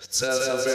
Chcę, aby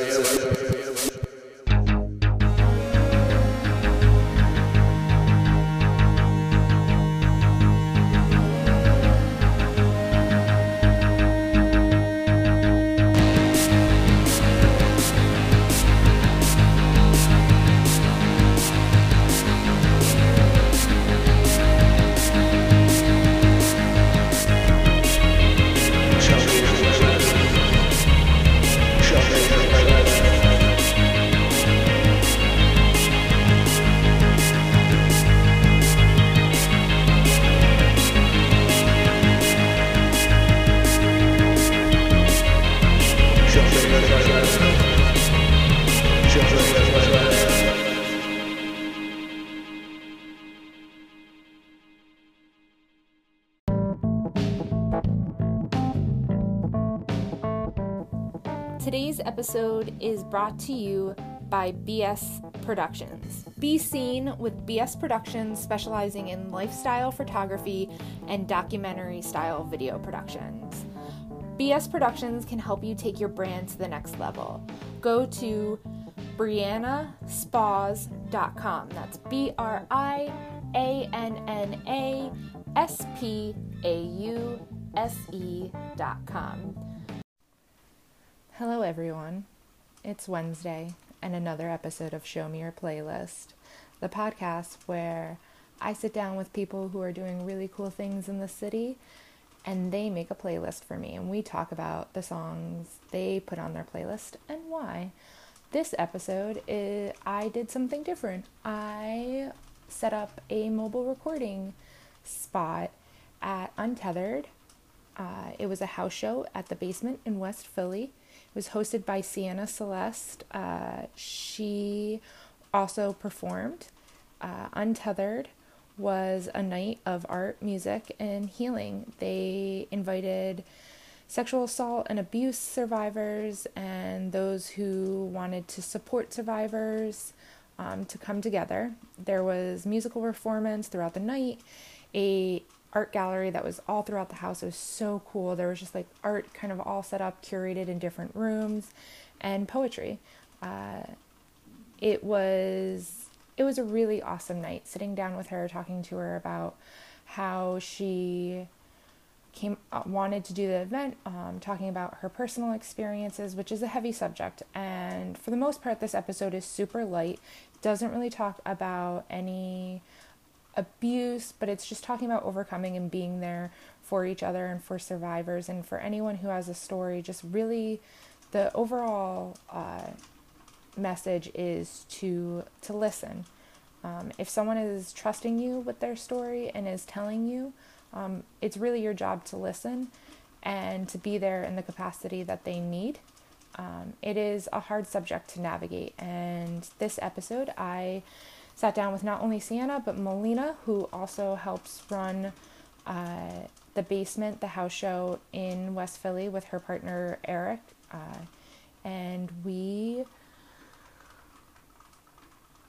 episode is brought to you by BS Productions. Be seen with BS Productions, specializing in lifestyle photography and documentary style video productions. BS Productions can help you take your brand to the next level. Go to briannaspause.com. That's B R I A N N A S P A U S E.com. Hello, everyone. It's Wednesday and another episode of Show Me Your Playlist, the podcast where I sit down with people who are doing really cool things in the city and they make a playlist for me and we talk about the songs they put on their playlist and why. This episode, is, I did something different. I set up a mobile recording spot at Untethered. Uh, it was a house show at the basement in West Philly was hosted by Sienna Celeste. Uh, she also performed. Uh, Untethered was a night of art, music, and healing. They invited sexual assault and abuse survivors and those who wanted to support survivors um, to come together. There was musical performance throughout the night, a art gallery that was all throughout the house. It was so cool. There was just like art kind of all set up, curated in different rooms, and poetry. Uh, it was it was a really awesome night. Sitting down with her, talking to her about how she came uh, wanted to do the event, um, talking about her personal experiences, which is a heavy subject. And for the most part, this episode is super light. Doesn't really talk about any abuse, but it's just talking about overcoming and being there for each other and for survivors and for anyone who has a story. Just really, the overall uh, message is to to listen. Um, if someone is trusting you with their story and is telling you, um, it's really your job to listen and to be there in the capacity that they need. Um, it is a hard subject to navigate, and this episode I sat down with not only Sienna but Melina, who also helps run uh, the basement, the house show in West Philly with her partner Eric, uh, and we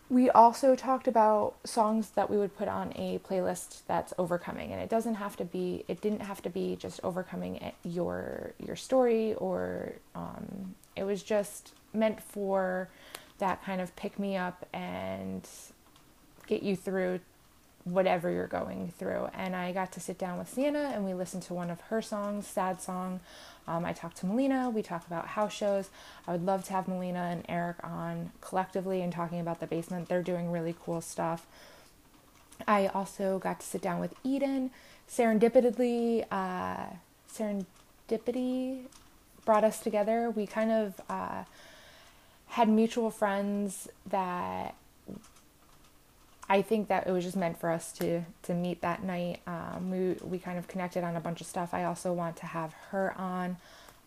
we also talked about songs that we would put on a playlist that's overcoming. And it doesn't have to be it didn't have to be just overcoming your your story or um, it was just meant for that kind of pick me up and get you through whatever you're going through. And I got to sit down with Sienna and we listened to one of her songs, Sad Song. Um, I talked to Melina. We talked about house shows. I would love to have Melina and Eric on collectively and talking about the basement. They're doing really cool stuff. I also got to sit down with Eden. Serendipitously, uh, serendipity brought us together. We kind of uh, had mutual friends that I think that it was just meant for us to to meet that night. Um, we we kind of connected on a bunch of stuff. I also want to have her on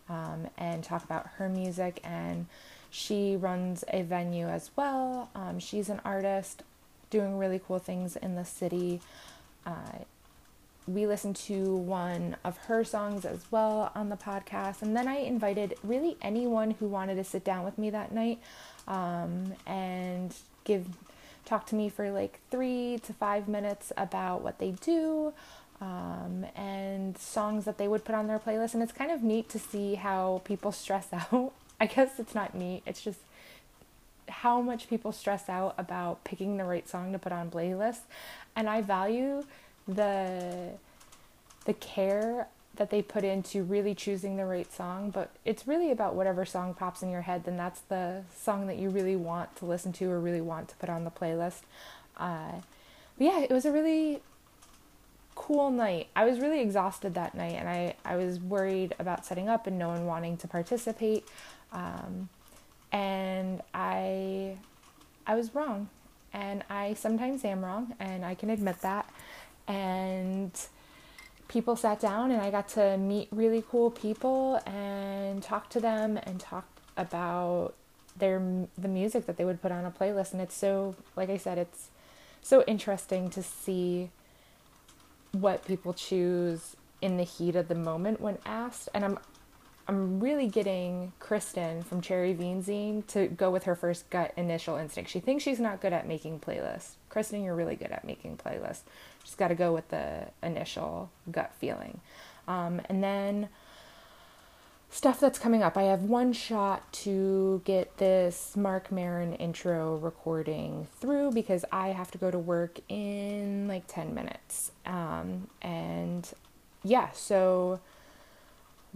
um, and talk about her music, and she runs a venue as well. Um, she's an artist doing really cool things in the city. Uh, we listened to one of her songs as well on the podcast, and then I invited really anyone who wanted to sit down with me that night um, and give talk to me for like three to five minutes about what they do um, and songs that they would put on their playlist. And it's kind of neat to see how people stress out I guess it's not me. It's just how much people stress out about picking the right song to put on playlists, and I value the the care that they put into really choosing the right song, but it's really about whatever song pops in your head, then that's the song that you really want to listen to or really want to put on the playlist. Uh, but yeah, it was a really cool night. I was really exhausted that night and I, I was worried about setting up and no one wanting to participate. Um, and I I was wrong. And I sometimes am wrong and I can admit that. And people sat down and I got to meet really cool people and talk to them and talk about their the music that they would put on a playlist and it's so like I said it's so interesting to see what people choose in the heat of the moment when asked and I'm I'm really getting Kristen from Cherry Beanzine to go with her first gut initial instinct. She thinks she's not good at making playlists. Kristen, you're really good at making playlists. Just got to go with the initial gut feeling. Um, and then stuff that's coming up. I have one shot to get this Marc Maron intro recording through because I have to go to work in like 10 minutes. Um, and yeah, so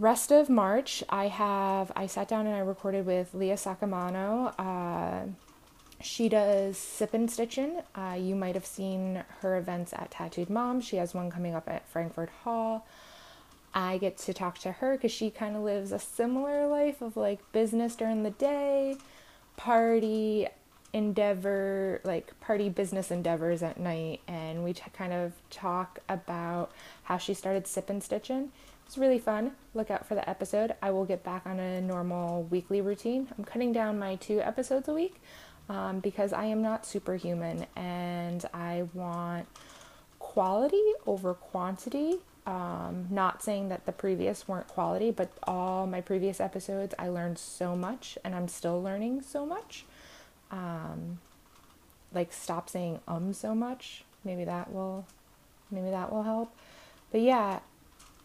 rest of March, I have I sat down and I recorded with Leah Sakamano. Uh, she does sip and stitching. Uh, you might have seen her events at Tattooed Mom. She has one coming up at Frankford Hall. I get to talk to her because she kind of lives a similar life of like business during the day, party endeavor, like party business endeavors at night, and we t- kind of talk about how she started sip and stitching it's really fun. Look out for the episode. I will get back on a normal weekly routine. I'm cutting down my two episodes a week um, because I am not superhuman and I want quality over quantity. Um, not saying that the previous weren't quality, but all my previous episodes, I learned so much and I'm still learning so much. Um, like, stop saying um so much. Maybe that will, maybe that will help. But yeah,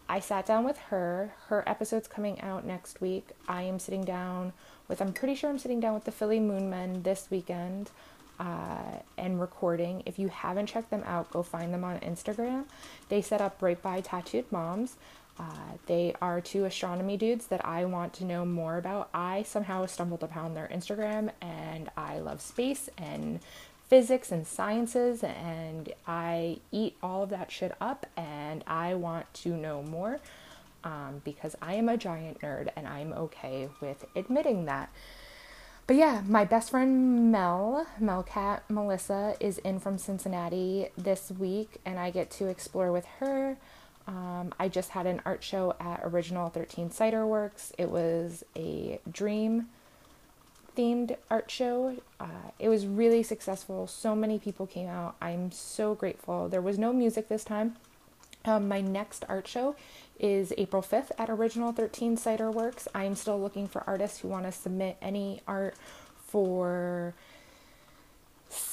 I sat down with her. Her episode's coming out next week. I am sitting down with, I'm pretty sure I'm sitting down with the Philly Moonmen this weekend uh, and recording. If you haven't checked them out, go find them on Instagram. They set up right by Tattooed Moms. Uh, they are two astronomy dudes that I want to know more about. I somehow stumbled upon their Instagram and I love space and physics and sciences, and I eat all of that shit up, and I want to know more um, because I am a giant nerd and I'm okay with admitting that. But yeah, my best friend Mel, Melcat Melissa, is in from Cincinnati this week, and I get to explore with her. Um, I just had an art show at Original 13 Cider Works. It was a dream themed art show. Uh, it was really successful. So many people came out. I'm so grateful. There was no music this time. Um, my next art show is April 5th at Original 13 Cider Works. I'm still looking for artists who want to submit any art for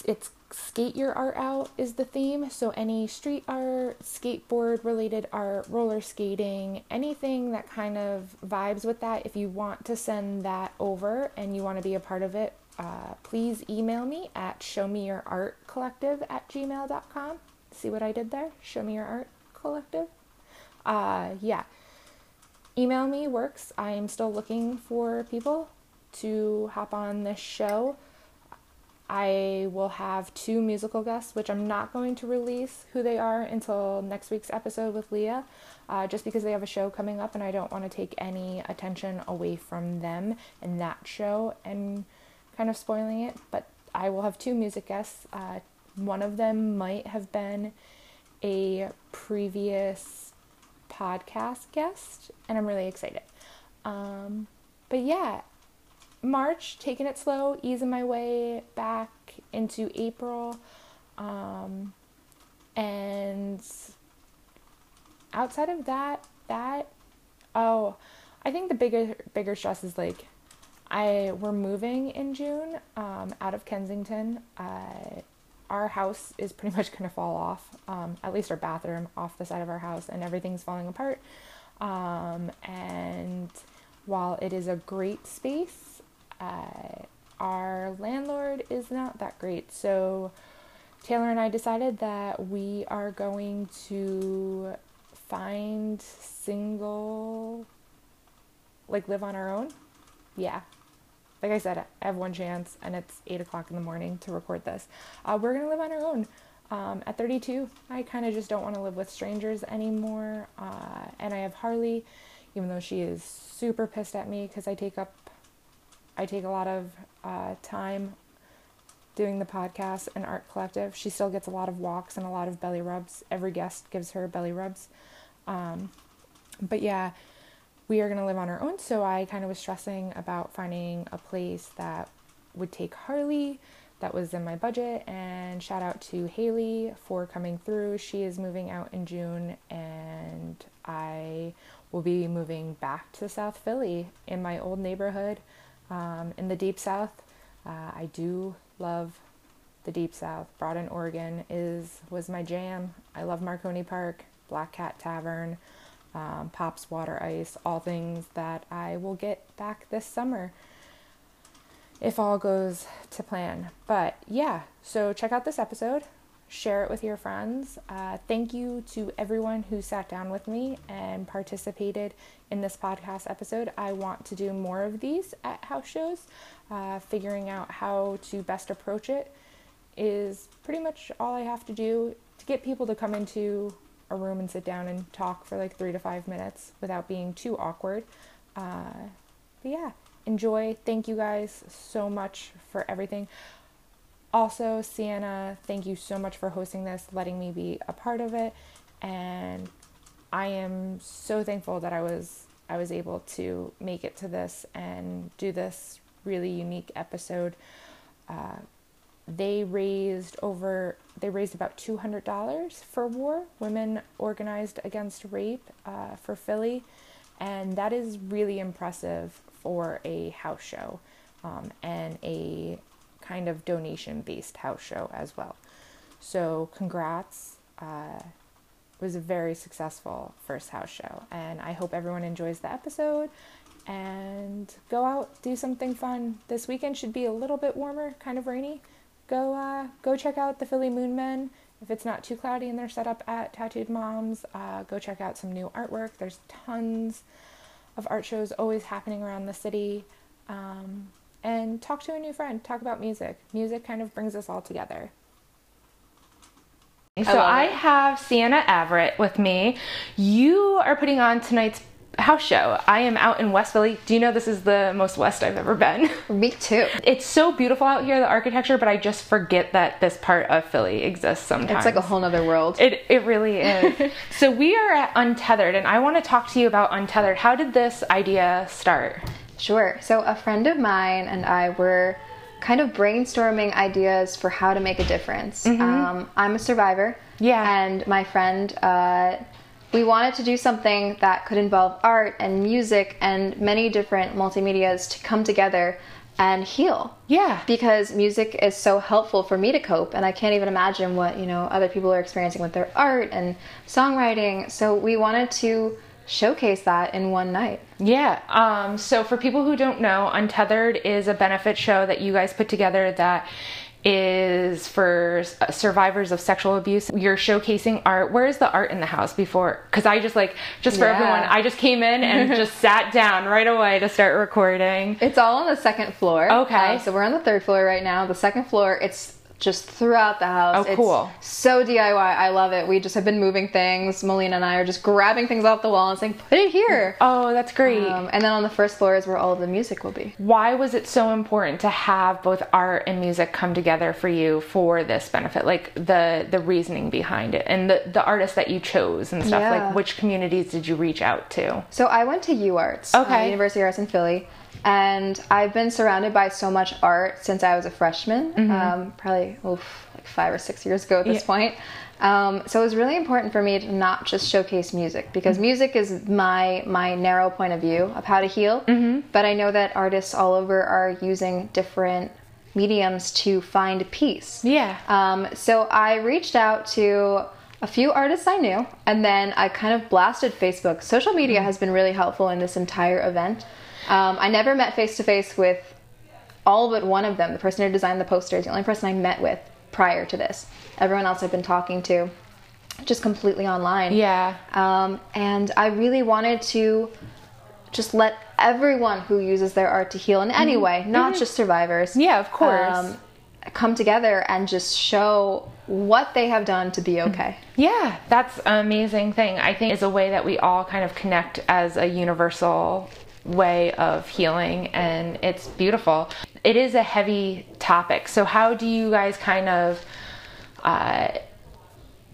it's skate your art out is the theme. So any street art, skateboard related art, roller skating, anything that kind of vibes with that. If you want to send that over and you want to be a part of it, uh, please email me at showmeyourartcollective at gmail.com. See what I did there? Show me your art collective. Uh, yeah. Email me works. I'm still looking for people to hop on this show. I will have two musical guests, which I'm not going to release who they are until next week's episode with Leah, uh, just because they have a show coming up and I don't want to take any attention away from them and that show and kind of spoiling it. But I will have two music guests. Uh, one of them might have been a previous podcast guest, and I'm really excited. Um, but yeah, March, taking it slow, easing my way back into April. Um, and outside of that, that, oh, I think the bigger bigger stress is like I we're moving in June um, out of Kensington. Uh, our house is pretty much gonna fall off. Um, at least our bathroom off the side of our house, and everything's falling apart. Um, and while it is a great space, uh, our landlord is not that great. So Taylor and I decided that we are going to find single, like live on our own. Yeah. Like I said, I have one chance and it's 8 o'clock in the morning to record this. Uh, we're to live on our own. Um, at 32, I kind of just don't want to live with strangers anymore. Uh, and I have Harley, even though she is super pissed at me because I take up, I take a lot of uh, time doing the podcast and art collective. She still gets a lot of walks and a lot of belly rubs. Every guest gives her belly rubs. Um, but yeah, we are going to live on our own. So I kind of was stressing about finding a place that would take Harley that was in my budget. And shout out to Haley for coming through. She is moving out in June, and I will be moving back to South Philly in my old neighborhood um, in the Deep South. Uh, I do love the Deep South. Broad and, Oregon is was my jam. I love Marconi Park, Black Cat Tavern, um, Pops Water Ice, all things that I will get back this summer if all goes to plan. But yeah, so check out this episode, share it with your friends. Uh, thank you to everyone who sat down with me and participated in this podcast episode. I want to do more of these at house shows. Uh, figuring out how to best approach it is pretty much all I have to do to get people to come into a room and sit down and talk for like three to five minutes without being too awkward. Uh, but yeah, enjoy. Thank you guys so much for everything. Also, Sienna, thank you so much for hosting this, letting me be a part of it, and I am so thankful that I was I was able to make it to this and do this really unique episode. Uh, they raised over they raised about two hundred dollars for war, women organized against rape uh, for Philly, and that is really impressive for a house show um, and a kind of donation based house show as well. So, congrats. Uh, it was a very successful first house show, and I hope everyone enjoys the episode. And go out, do something fun. This weekend should be a little bit warmer, kind of rainy. Go, uh, go check out the Philly Moon Men. If it's not too cloudy and they're set up at Tattooed Moms, uh, go check out some new artwork. There's tons of art shows always happening around the city. Um, and talk to a new friend, talk about music. Music kind of brings us all together. So I, I have Sienna Averett with me. You are putting on tonight's house show. I am out in West Philly. Do you know this is the most west I've ever been? Me too. It's so beautiful out here, the architecture, but I just forget that this part of Philly exists sometimes. It's like a whole nother world. It, it really is. so we are at Untethered, and I want to talk to you about Untethered. How did this idea start? Sure. So a friend of mine and I were kind of brainstorming ideas for how to make a difference. Mm-hmm. Um, I'm a survivor. Yeah. And my friend uh, we wanted to do something that could involve art and music and many different multimedias to come together and heal. Yeah. Because music is so helpful for me to cope and I can't even imagine what, you know, other people are experiencing with their art and songwriting. So we wanted to showcase that in one night. Yeah. Um so for people who don't know, Untethered is a benefit show that you guys put together that is for survivors of sexual abuse. You're showcasing art. Where is the art in the house before? Because I just like, just for yeah. everyone, I just came in and just sat down right away to start recording. It's all on the second floor. Okay. Uh, so we're on the third floor right now. The second floor, it's just throughout the house. Oh, cool. It's so DIY. I love it. We just have been moving things. Melina and I are just grabbing things off the wall and saying, put it here. Oh, that's great. Um, and then on the first floor is where all of the music will be. Why was it so important to have both art and music come together for you for this benefit? Like the the reasoning behind it and the, the artists that you chose and stuff. Yeah. Like which communities did you reach out to? So I went to UArts, okay. Uh, University of Arts in Philly. And I've been surrounded by so much art since I was a freshman, mm-hmm. um, probably oof, like five or six years ago at this yeah. point. Um, so it was really important for me to not just showcase music because mm-hmm. music is my my narrow point of view of how to heal. Mm-hmm. But I know that artists all over are using different mediums to find peace. Yeah. Um, so I reached out to a few artists I knew, and then I kind of blasted Facebook. Social media mm-hmm. has been really helpful in this entire event Um, I never met face to face with all but one of them. The person who designed the poster is the only person I met with prior to this. Everyone else I've been talking to just completely online. Yeah. Um, and I really wanted to just let everyone who uses their art to heal in any Mm-hmm. way, not just survivors. Yeah, of course. um, come together and just show what they have done to be okay. Yeah, that's an amazing thing. I think is a way that we all kind of connect as a universal way of healing and it's beautiful. It is a heavy topic. So how do you guys kind of uh,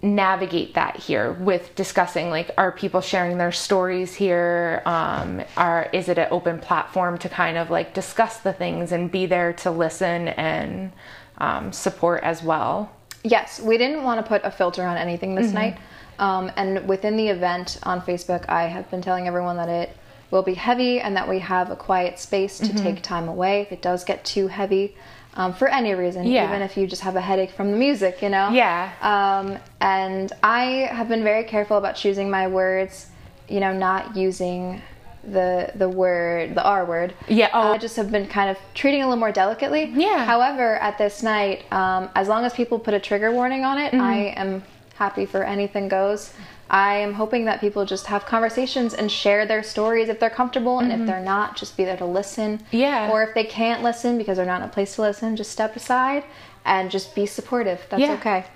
navigate that here with discussing like are people sharing their stories here um are is it an open platform to kind of like discuss the things and be there to listen and um, support as well Yes, we didn't want to put a filter on anything Mm-hmm. this night. Um, and within the event on Facebook, I have been telling everyone that it will be heavy and that we have a quiet space to Mm-hmm. take time away if it does get too heavy um, for any reason, Yeah. even if you just have a headache from the music, you know? Yeah. Um, and I have been very careful about choosing my words, you know, not using the the word the R word. Yeah, oh. I just have been kind of treating it a little more delicately. Yeah. However, at this night, um, as long as people put a trigger warning on it, Mm-hmm. I am happy for anything goes. I am hoping that people just have conversations and share their stories if they're comfortable, and if they're not, just be there to listen. Mm-hmm. Yeah. Or if they can't listen because they're not in a place to listen, just step aside and just be supportive. That's Yeah. okay.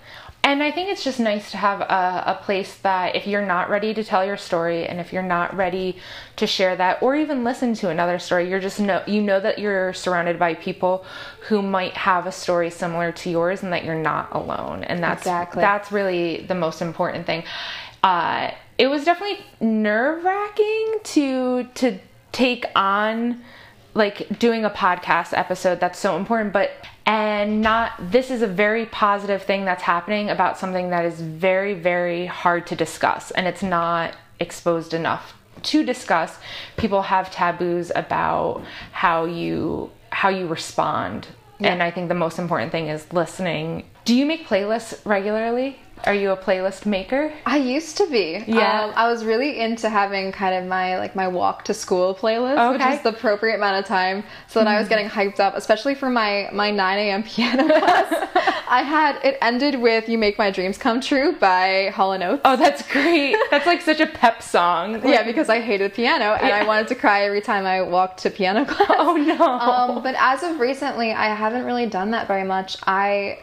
And I think it's just nice to have a, a place that if you're not ready to tell your story and if you're not ready to share that or even listen to another story, you're just know you know that you're surrounded by people who might have a story similar to yours and that you're not alone. And that's Exactly. that's really the most important thing. Uh, it was definitely nerve wracking to to take on like doing a podcast episode that's so important but and not this is a very positive thing that's happening about something that is very very hard to discuss and it's not exposed enough to discuss. People have taboos about how you how you respond and i think the most important thing is listening. Do you make playlists regularly are you a playlist maker I used to be. Yeah. Um, I was really into having kind of my like my walk to school playlist, which is the appropriate amount of time, so that I was getting hyped up, especially for my my 9 a.m. piano class. I had it ended with "You Make My Dreams Come True" by Hall and Oates. oh that's great that's like such a pep song Yeah, because I hated piano and I wanted to cry every time I walked to piano class. oh no Um, but as of recently, I haven't really done that very much. I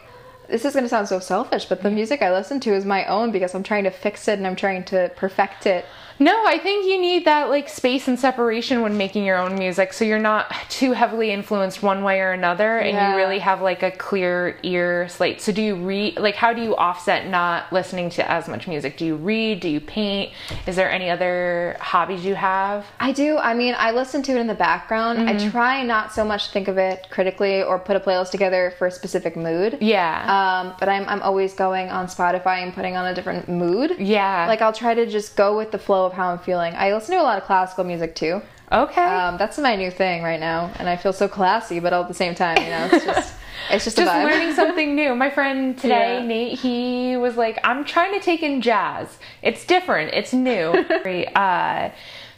this is going to sound so selfish, but the music I listen to is my own because I'm trying to fix it and I'm trying to perfect it. No, I think you need that like space and separation when making your own music so you're not too heavily influenced one way or another and Yeah. you really have like a clear ear slate. So do you read like how do you offset not listening to as much music? Do you read? Do you paint? Is there any other hobbies you have? I do. I mean, I listen to it in the background. I try not so much to think of it critically or put a playlist together for a specific mood. Yeah. Um, but I'm, I'm always going on Spotify and putting on a different mood. yeah. Like I'll try to just go with the flow of how I'm feeling. I listen to a lot of classical music too. okay. Um, that's my new thing right now, and I feel so classy, but all at the same time, you know, it's just it's just, just learning something new. My friend today, Yeah. Nate, he was like, I'm trying to take in jazz. It's different, it's new. uh,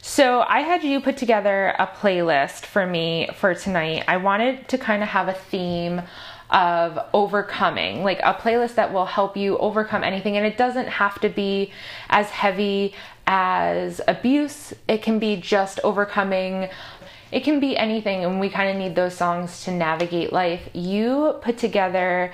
so I had you put together a playlist for me for tonight. I wanted to kind of have a theme of overcoming, like a playlist that will help you overcome anything. And it doesn't have to be as heavy as abuse, it can be just overcoming. It can be anything. And we kind of need those songs to navigate life. You put together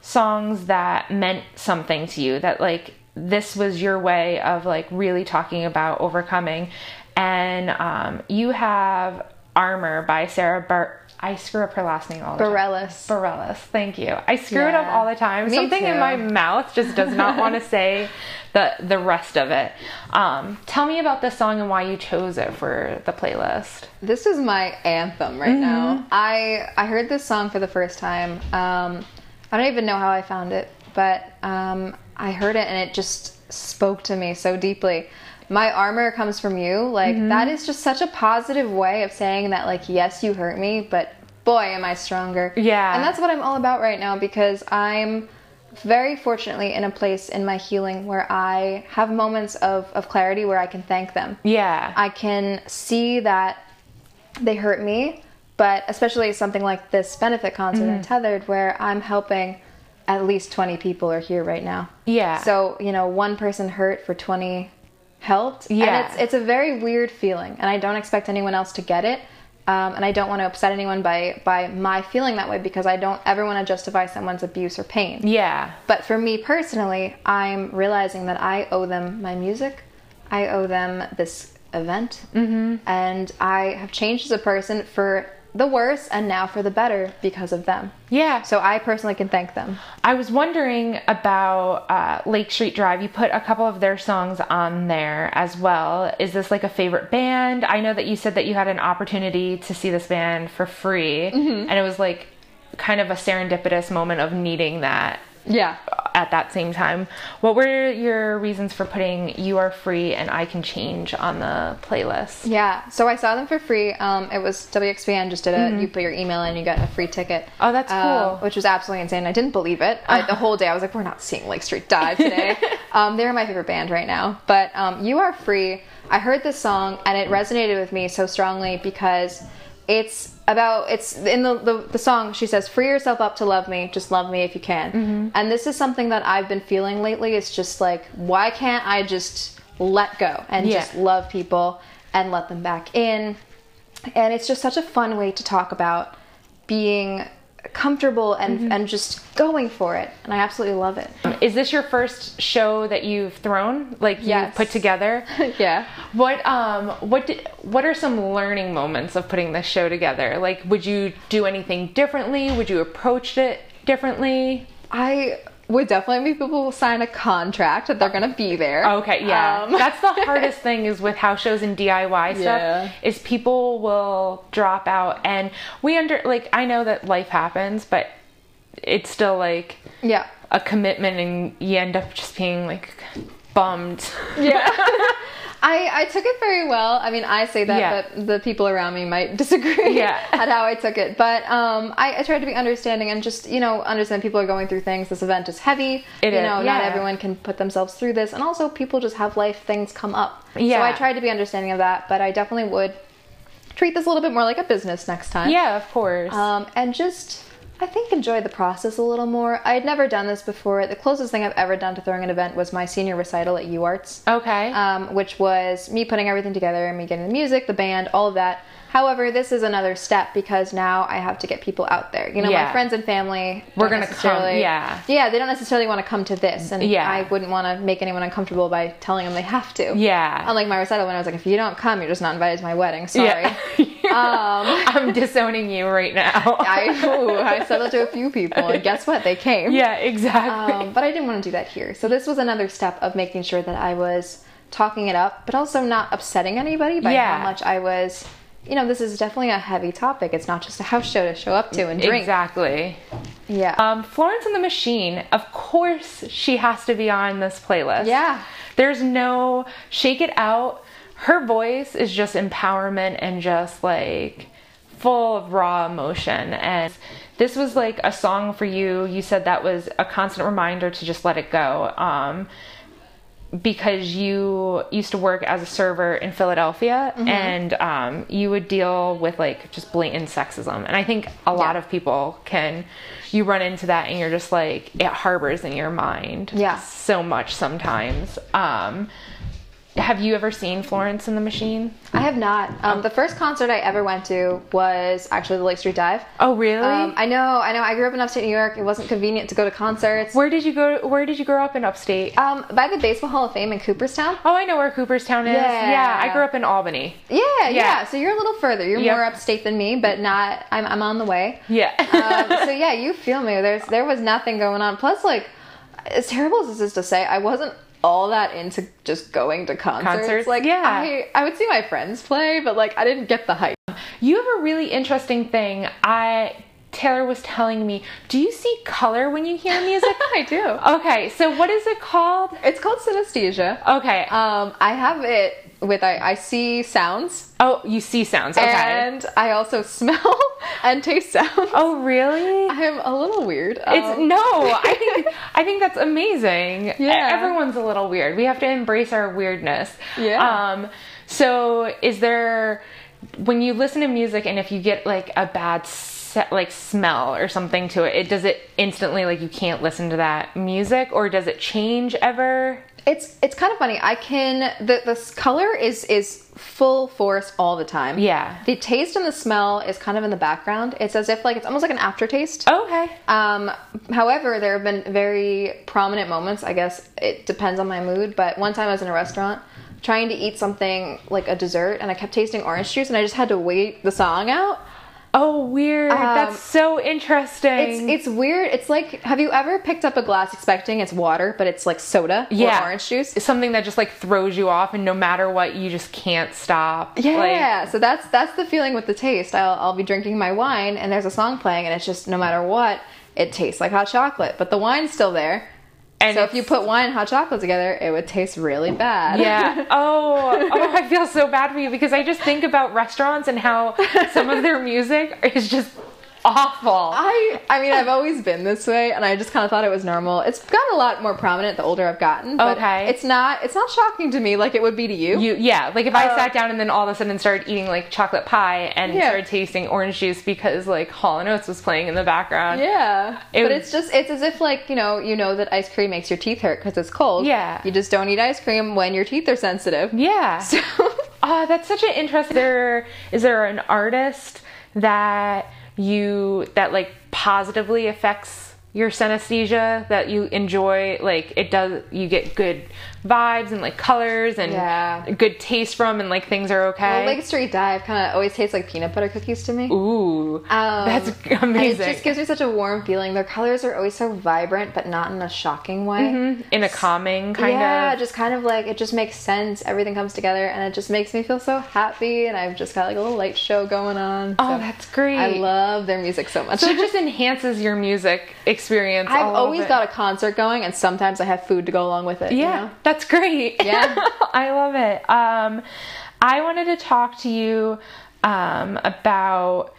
songs that meant something to you that like this was your way of like really talking about overcoming. And um, you have armor by sarah Bar- i screw up her last name all the time Bareilles. Bareilles, thank you. I screw it up all the time. Me Something in my mouth just does not want to say the the rest of it. Um, tell me about this song and why you chose it for the playlist. This is my anthem right Mm-hmm. now. I I heard this song for the first time. Um, I don't even know how I found it, but um, I heard it and it just spoke to me so deeply. My armor comes from you. Like Mm-hmm. that is just such a positive way of saying that. Like yes, you hurt me, but boy, am I stronger. Yeah. and that's what I'm all about right now because I'm very fortunately in a place in my healing where I have moments of, of clarity where I can thank them. Yeah. I can see that they hurt me, but especially something like this benefit concert Mm-hmm. Untethered, where I'm helping at least 20 people are here right now. Yeah. So, you know, one person hurt for 20 helped. Yeah. And it's, it's a very weird feeling, and I don't expect anyone else to get it. Um, and I don't want to upset anyone by, by my feeling that way because I don't ever want to justify someone's abuse or pain. Yeah. But for me personally, I'm realizing that I owe them my music. I owe them this event. Mm-hmm. And I have changed as a person for the worse and now for the better because of them. Yeah. So I personally can thank them. I was wondering about uh, Lake Street Dive. You put a couple of their songs on there as well. Is this like a favorite band? I know that you said that you had an opportunity to see this band for free, and it was like kind of a serendipitous moment of needing that Yeah. at that same time. What were your reasons for putting You Are Free and I Can Change on the playlist? Yeah. So I saw them for free. Um, it was WXPN just did a, you put your email in, you got a free ticket. Oh, that's um, cool. which was absolutely insane. I didn't believe it. I, the whole day I was like, we're not seeing Lake Street Dive today. um, they're my favorite band right now. But um, You Are Free, I heard this song and it resonated with me so strongly because it's about it's in the, the, the song she says free yourself up to love me just love me if you can Mm-hmm. and this is something that i've been feeling lately it's just like why can't i just let go and Yeah. just love people and let them back in and it's just such a fun way to talk about being comfortable and Mm-hmm. and just going for it and i absolutely love it Is this your first show that you've thrown? Like you put together? yeah What um what did, what are some learning moments of putting this show together? Like would you do anything differently? Would you approach it differently? i would definitely make people will sign a contract that they're gonna be there Okay, yeah. Um, That's the hardest thing is with house shows and DIY stuff Yeah. is people will drop out and we under like I know that life happens, but it's still like yeah a commitment and you end up just being like bummed. yeah I, I took it very well. I mean, I say that, Yeah. but the people around me might disagree Yeah. at how I took it. But um, I, I tried to be understanding and just, you know, understand people are going through things. This event is heavy. It you is, know, yeah. not everyone can put themselves through this. And also, people just have life things come up. Yeah. So I tried to be understanding of that, but I definitely would treat this a little bit more like a business next time. yeah, of course. Um, and just, I think, enjoy the process a little more. I had never done this before. The closest thing I've ever done to throwing an event was my senior recital at UArts okay. um, which was me putting everything together and me getting the music, the band, all of that. However, this is another step because now I have to get people out there. You know, Yeah. my friends and family. We're gonna come, yeah. Yeah, they don't necessarily want to come to this, and Yeah. I wouldn't want to make anyone uncomfortable by telling them they have to. yeah. Unlike my recital when I was like, if you don't come, you're just not invited to my wedding. Sorry. Yeah. Um, I'm disowning you right now. I, ooh, I said that to a few people, and guess what? They came. yeah, exactly. Um, but I didn't want to do that here. So this was another step of making sure that I was talking it up, but also not upsetting anybody by Yeah. how much I was. You know, this is definitely a heavy topic. It's not just a house show to show up to and drink. Exactly. Yeah. Um, Florence and the Machine, of course, she has to be on this playlist. Yeah. There's no shake it out. Her voice is just empowerment and just like full of raw emotion. And this was like a song for you. You said that was a constant reminder to just let it go. Um, because you used to work as a server in Philadelphia and um, you would deal with like just blatant sexism. And I think a lot Yeah. of people can, you run into that and you're just like, it harbors in your mind Yeah. so much sometimes. Um, have you ever seen Florence and the Machine? I have not. Um, the first concert I ever went to was actually the Lake Street Dive. Oh, really? Um, I know, I know. I grew up in upstate New York. It wasn't convenient to go to concerts. where did you go? Where did you grow up in upstate? Um, by the Baseball Hall of Fame in Cooperstown. oh, I know where Cooperstown is. Yeah. yeah I grew up in Albany. Yeah, yeah, Yeah. So you're a little further. You're Yep. more upstate than me, but not. I'm, I'm on the way. Yeah. um, so yeah, you feel me. There's there was nothing going on. Plus, like, as terrible as this is to say, I wasn't all that into just going to concerts. Concerts? Like, Yeah. I I would see my friends play, but like, I didn't get the hype. You have a really interesting thing. I Taylor was telling me, do you see color when you hear music? I do. okay, so what is it called? It's called synesthesia. Okay. Um, I have it with I, I see sounds oh, you see sounds. Okay. and I also smell and taste sounds. oh, really? I am a little weird. It's Um, no, I think I think that's amazing. Yeah. Everyone's a little weird. We have to embrace our weirdness. Yeah. Um so is there when you listen to music and if you get like a bad se- like smell or something to it, it does it instantly like you can't listen to that music or does it change ever? It's it's kind of funny. I can the the color is is full force all the time. Yeah. The taste and the smell is kind of in the background. It's as if like it's almost like an aftertaste. Okay. Um, however, there have been very prominent moments. I guess it depends on my mood. But one time I was in a restaurant trying to eat something like a dessert, and I kept tasting orange juice, and I just had to wait the song out. Oh, weird. That's um, so interesting. It's it's weird. It's like have you ever picked up a glass expecting it's water, but it's like soda yeah. or orange juice? It's something that just like throws you off, and no matter what, you just can't stop. Yeah, Like, so that's that's the feeling with the taste. I'll I'll be drinking my wine and there's a song playing and it's just no matter what, it tastes like hot chocolate, but the wine's still there. And So if you put wine and hot chocolate together, it would taste really bad. Yeah. Oh, oh, I feel so bad for you because I just think about restaurants and how some of their music is just awful. I I mean I've always been this way and I just kind of thought it was normal. It's gotten a lot more prominent the older I've gotten, but Okay. it's not it's not shocking to me like it would be to you. You, yeah, like if I Uh, sat down and then all of a sudden started eating like chocolate pie and Yeah. started tasting orange juice because like Hall and Oates was playing in the background. Yeah, It but would- it's just it's as if like you know you know that ice cream makes your teeth hurt because it's cold. Yeah. you just don't eat ice cream when your teeth are sensitive. Yeah. So Oh, that's such an interesting. There is there an artist that you that like positively affects your synesthesia that you enjoy like it does you get good vibes and like colors and Yeah. good taste from and like things are okay. Lake Street Dive kind of always tastes like peanut butter cookies to me. Ooh, Um, that's amazing. It just gives me such a warm feeling. Their colors are always so vibrant, but not in a shocking way. in a calming kind yeah, of. Yeah, just kind of like it just makes sense. Everything comes together, and it just makes me feel so happy. And I've just got like a little light show going on. oh, so that's great. I love their music so much. so it just enhances your music experience. I've always got a concert going, and sometimes I have food to go along with it. you Yeah, know? That's great. Yeah. I love it. Um, I wanted to talk to you um, about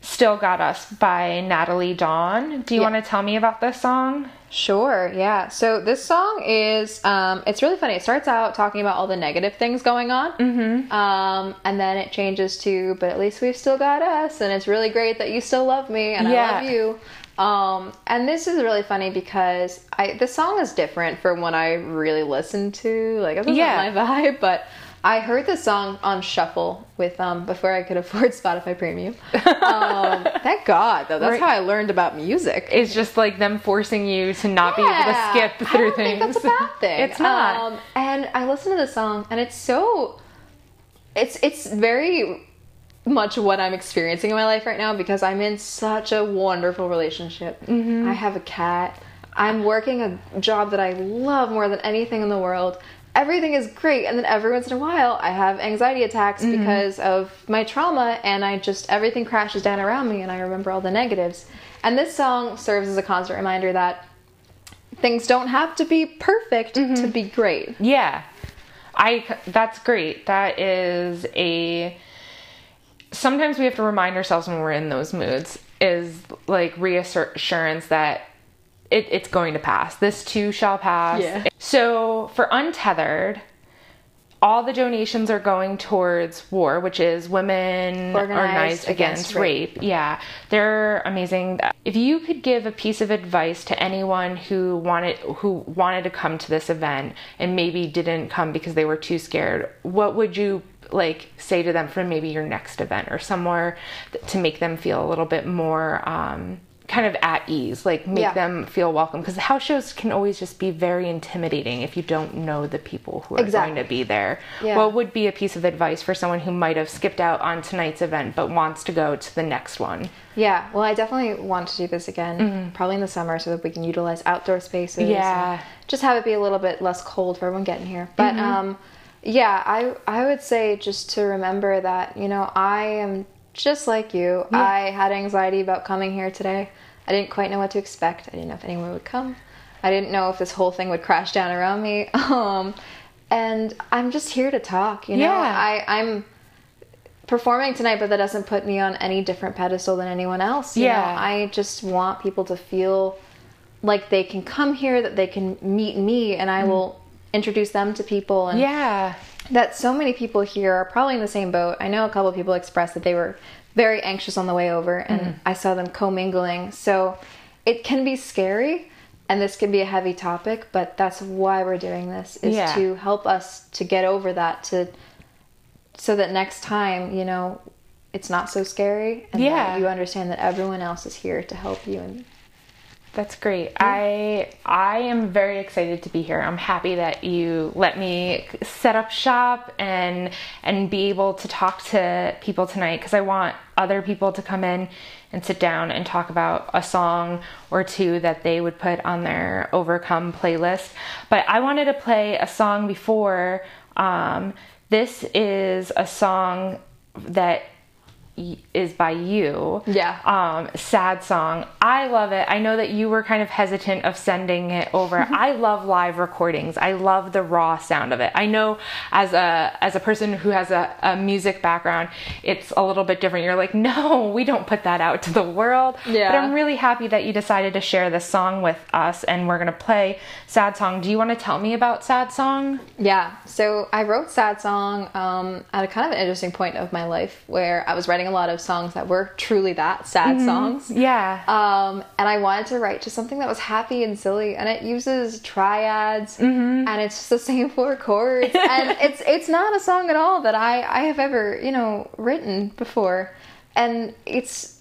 Still Got Us by Natalie Dawn. Do you Yeah. want to tell me about this song? Sure, yeah. So this song is um it's really funny. It starts out talking about all the negative things going on. Mm-hmm. Um and then it changes to but at least we've still got us and it's really great that you still love me and Yeah. I love you. Um and this is really funny because I the song is different from when I really listened to. Like this isn't Yeah. my vibe, but I heard this song on shuffle with um before I could afford Spotify Premium. Um, thank God though. That's Right. how I learned about music. It's just like them forcing you to not be able to skip through things. Think that's a bad thing. It's not. Um, and I listened to the song, and it's so. It's it's very much what I'm experiencing in my life right now because I'm in such a wonderful relationship. Mm-hmm. I have a cat. I'm working a job that I love more than anything in the world. Everything is great, and then every once in a while, I have anxiety attacks Mm-hmm. because of my trauma, and I just everything crashes down around me, and I remember all the negatives. And this song serves as a constant reminder that things don't have to be perfect to be great. Yeah. I that's great. That is a sometimes we have to remind ourselves when we're in those moods is like reassurance that it, it's going to pass. This too shall pass. Yeah. So for Untethered, all the donations are going towards war, which is women Organized organized, against, against rape. Yeah, they're amazing. If you could give a piece of advice to anyone who wanted who wanted to come to this event and maybe didn't come because they were too scared, what would you like say to them for maybe your next event or somewhere to make them feel a little bit more um, kind of at ease, like make Yeah. them feel welcome? Because house shows can always just be very intimidating if you don't know the people who are Exactly. going to be there. Yeah. What would be a piece of advice for someone who might have skipped out on tonight's event but wants to go to the next one? Yeah, well, I definitely want to do this again, probably in the summer, so that we can utilize outdoor spaces. Yeah. just have it be a little bit less cold for everyone getting here. But um, yeah, I I would say just to remember that you know I am just like you. I had anxiety about coming here today. I didn't quite know what to expect. I didn't know if anyone would come. I didn't know if this whole thing would crash down around me. Um, and I'm just here to talk. You know, Yeah. I I'm performing tonight, but that doesn't put me on any different pedestal than anyone else. You Yeah. know, I just want people to feel like they can come here, that they can meet me, and I will introduce them to people. And Yeah. that so many people here are probably in the same boat. I know a couple people expressed that they were very anxious on the way over, and mm. I saw them commingling. So it can be scary, and this can be a heavy topic, but that's why we're doing this is yeah. to help us to get over that to so that next time, you know, it's not so scary and yeah. you understand that everyone else is here to help you and that's great. I I am very excited to be here. I'm happy that you let me set up shop and and be able to talk to people tonight because I want other people to come in and sit down and talk about a song or two that they would put on their Overcome playlist. But I wanted to play a song before. Um, this is a song that is by you. Yeah. Um, sad song. I love it. I know that you were kind of hesitant of sending it over. I love live recordings. I love the raw sound of it. I know as a as a person who has a, a music background, it's a little bit different. You're like, no, we don't put that out to the world. Yeah. But I'm really happy that you decided to share this song with us, and we're gonna play sad song. Do you want to tell me about sad song? Yeah. So I wrote sad song um, at a kind of an interesting point of my life where I was writing writing a lot of songs that were truly that sad mm-hmm. songs. Yeah. Um, and I wanted to write just something that was happy and silly, and it uses triads, mm-hmm. and it's just the same four chords, and it's it's not a song at all that I I have ever you know written before, and it's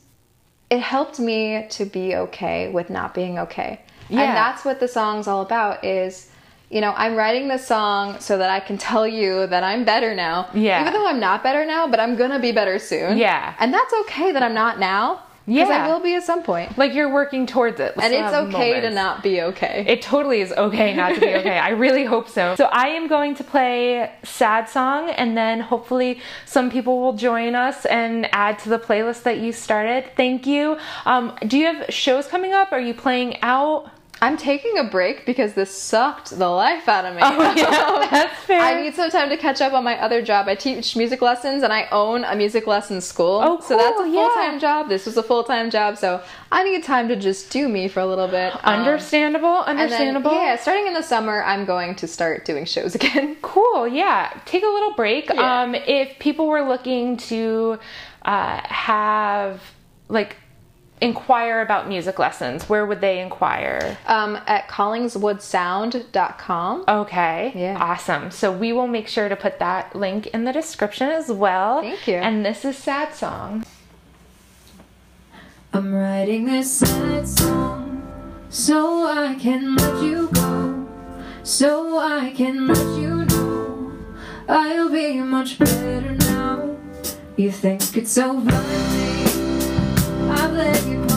it helped me to be okay with not being okay. Yeah. And that's what the song's all about is you know, I'm writing this song so that I can tell you that I'm better now. Yeah. Even though I'm not better now, but I'm gonna be better soon. Yeah. And that's okay that I'm not now. Yeah. Because I will be at some point. Like you're working towards it. and it's okay moments. to not be okay. It totally is okay not to be okay. I really hope so. So I am going to play Sad Song and then hopefully some people will join us and add to the playlist that you started. Thank you. Um, do you have shows coming up? Are you playing out? I'm taking a break because this sucked the life out of me. Oh yeah, that's fair. I need some time to catch up on my other job. I teach music lessons and I own a music lesson school. Oh, cool. So that's a full time yeah. job. This was a full time job, so I need time to just do me for a little bit. Um, understandable. Understandable. Then, yeah, starting in the summer, I'm going to start doing shows again. Cool. Yeah, take a little break. Yeah. Um, if people were looking to uh, have like inquire about music lessons, where would they inquire? Um, at collingswoodsound.com. Okay. Yeah. Awesome. So we will make sure to put that link in the description as well. Thank you. And this is Sad Song. I'm writing this sad song so I can let you go, so I can let you know I'll be much better now. You think it's over? I've let you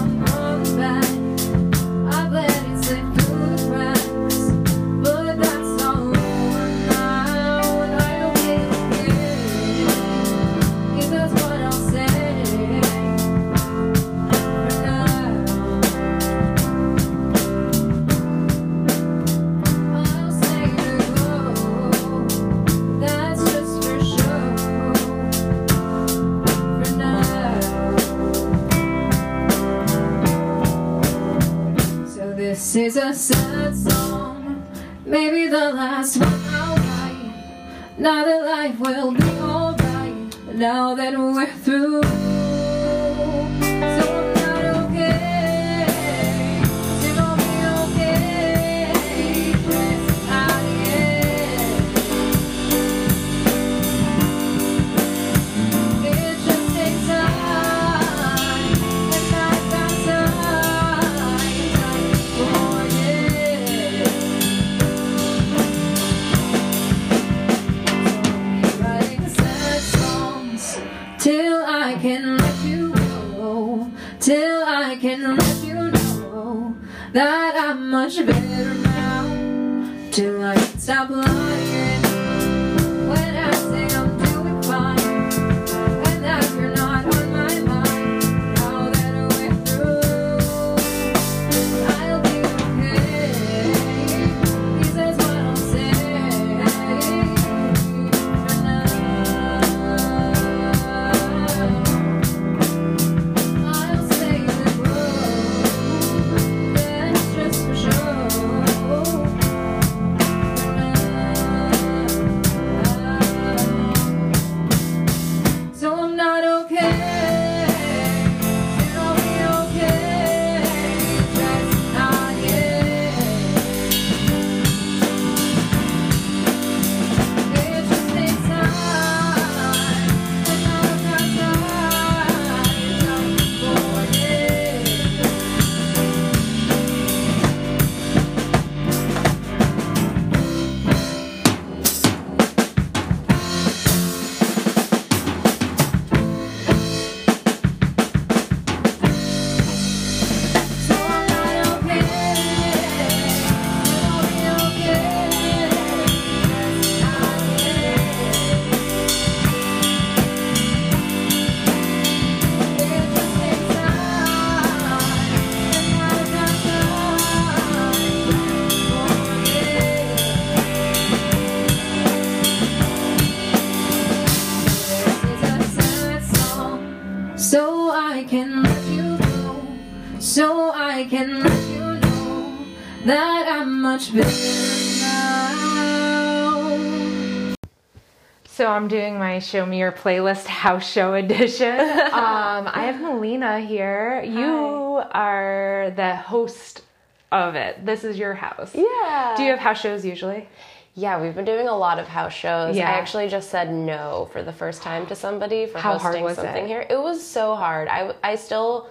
I'm doing my show me your playlist house show edition. um, I have Melina here. You are the host of it. This is your house. Yeah. Do you have house shows usually? Yeah, we've been doing a lot of house shows. Yeah. I actually just said no for the first time to somebody for How hosting something it? here. It was so hard. I, I still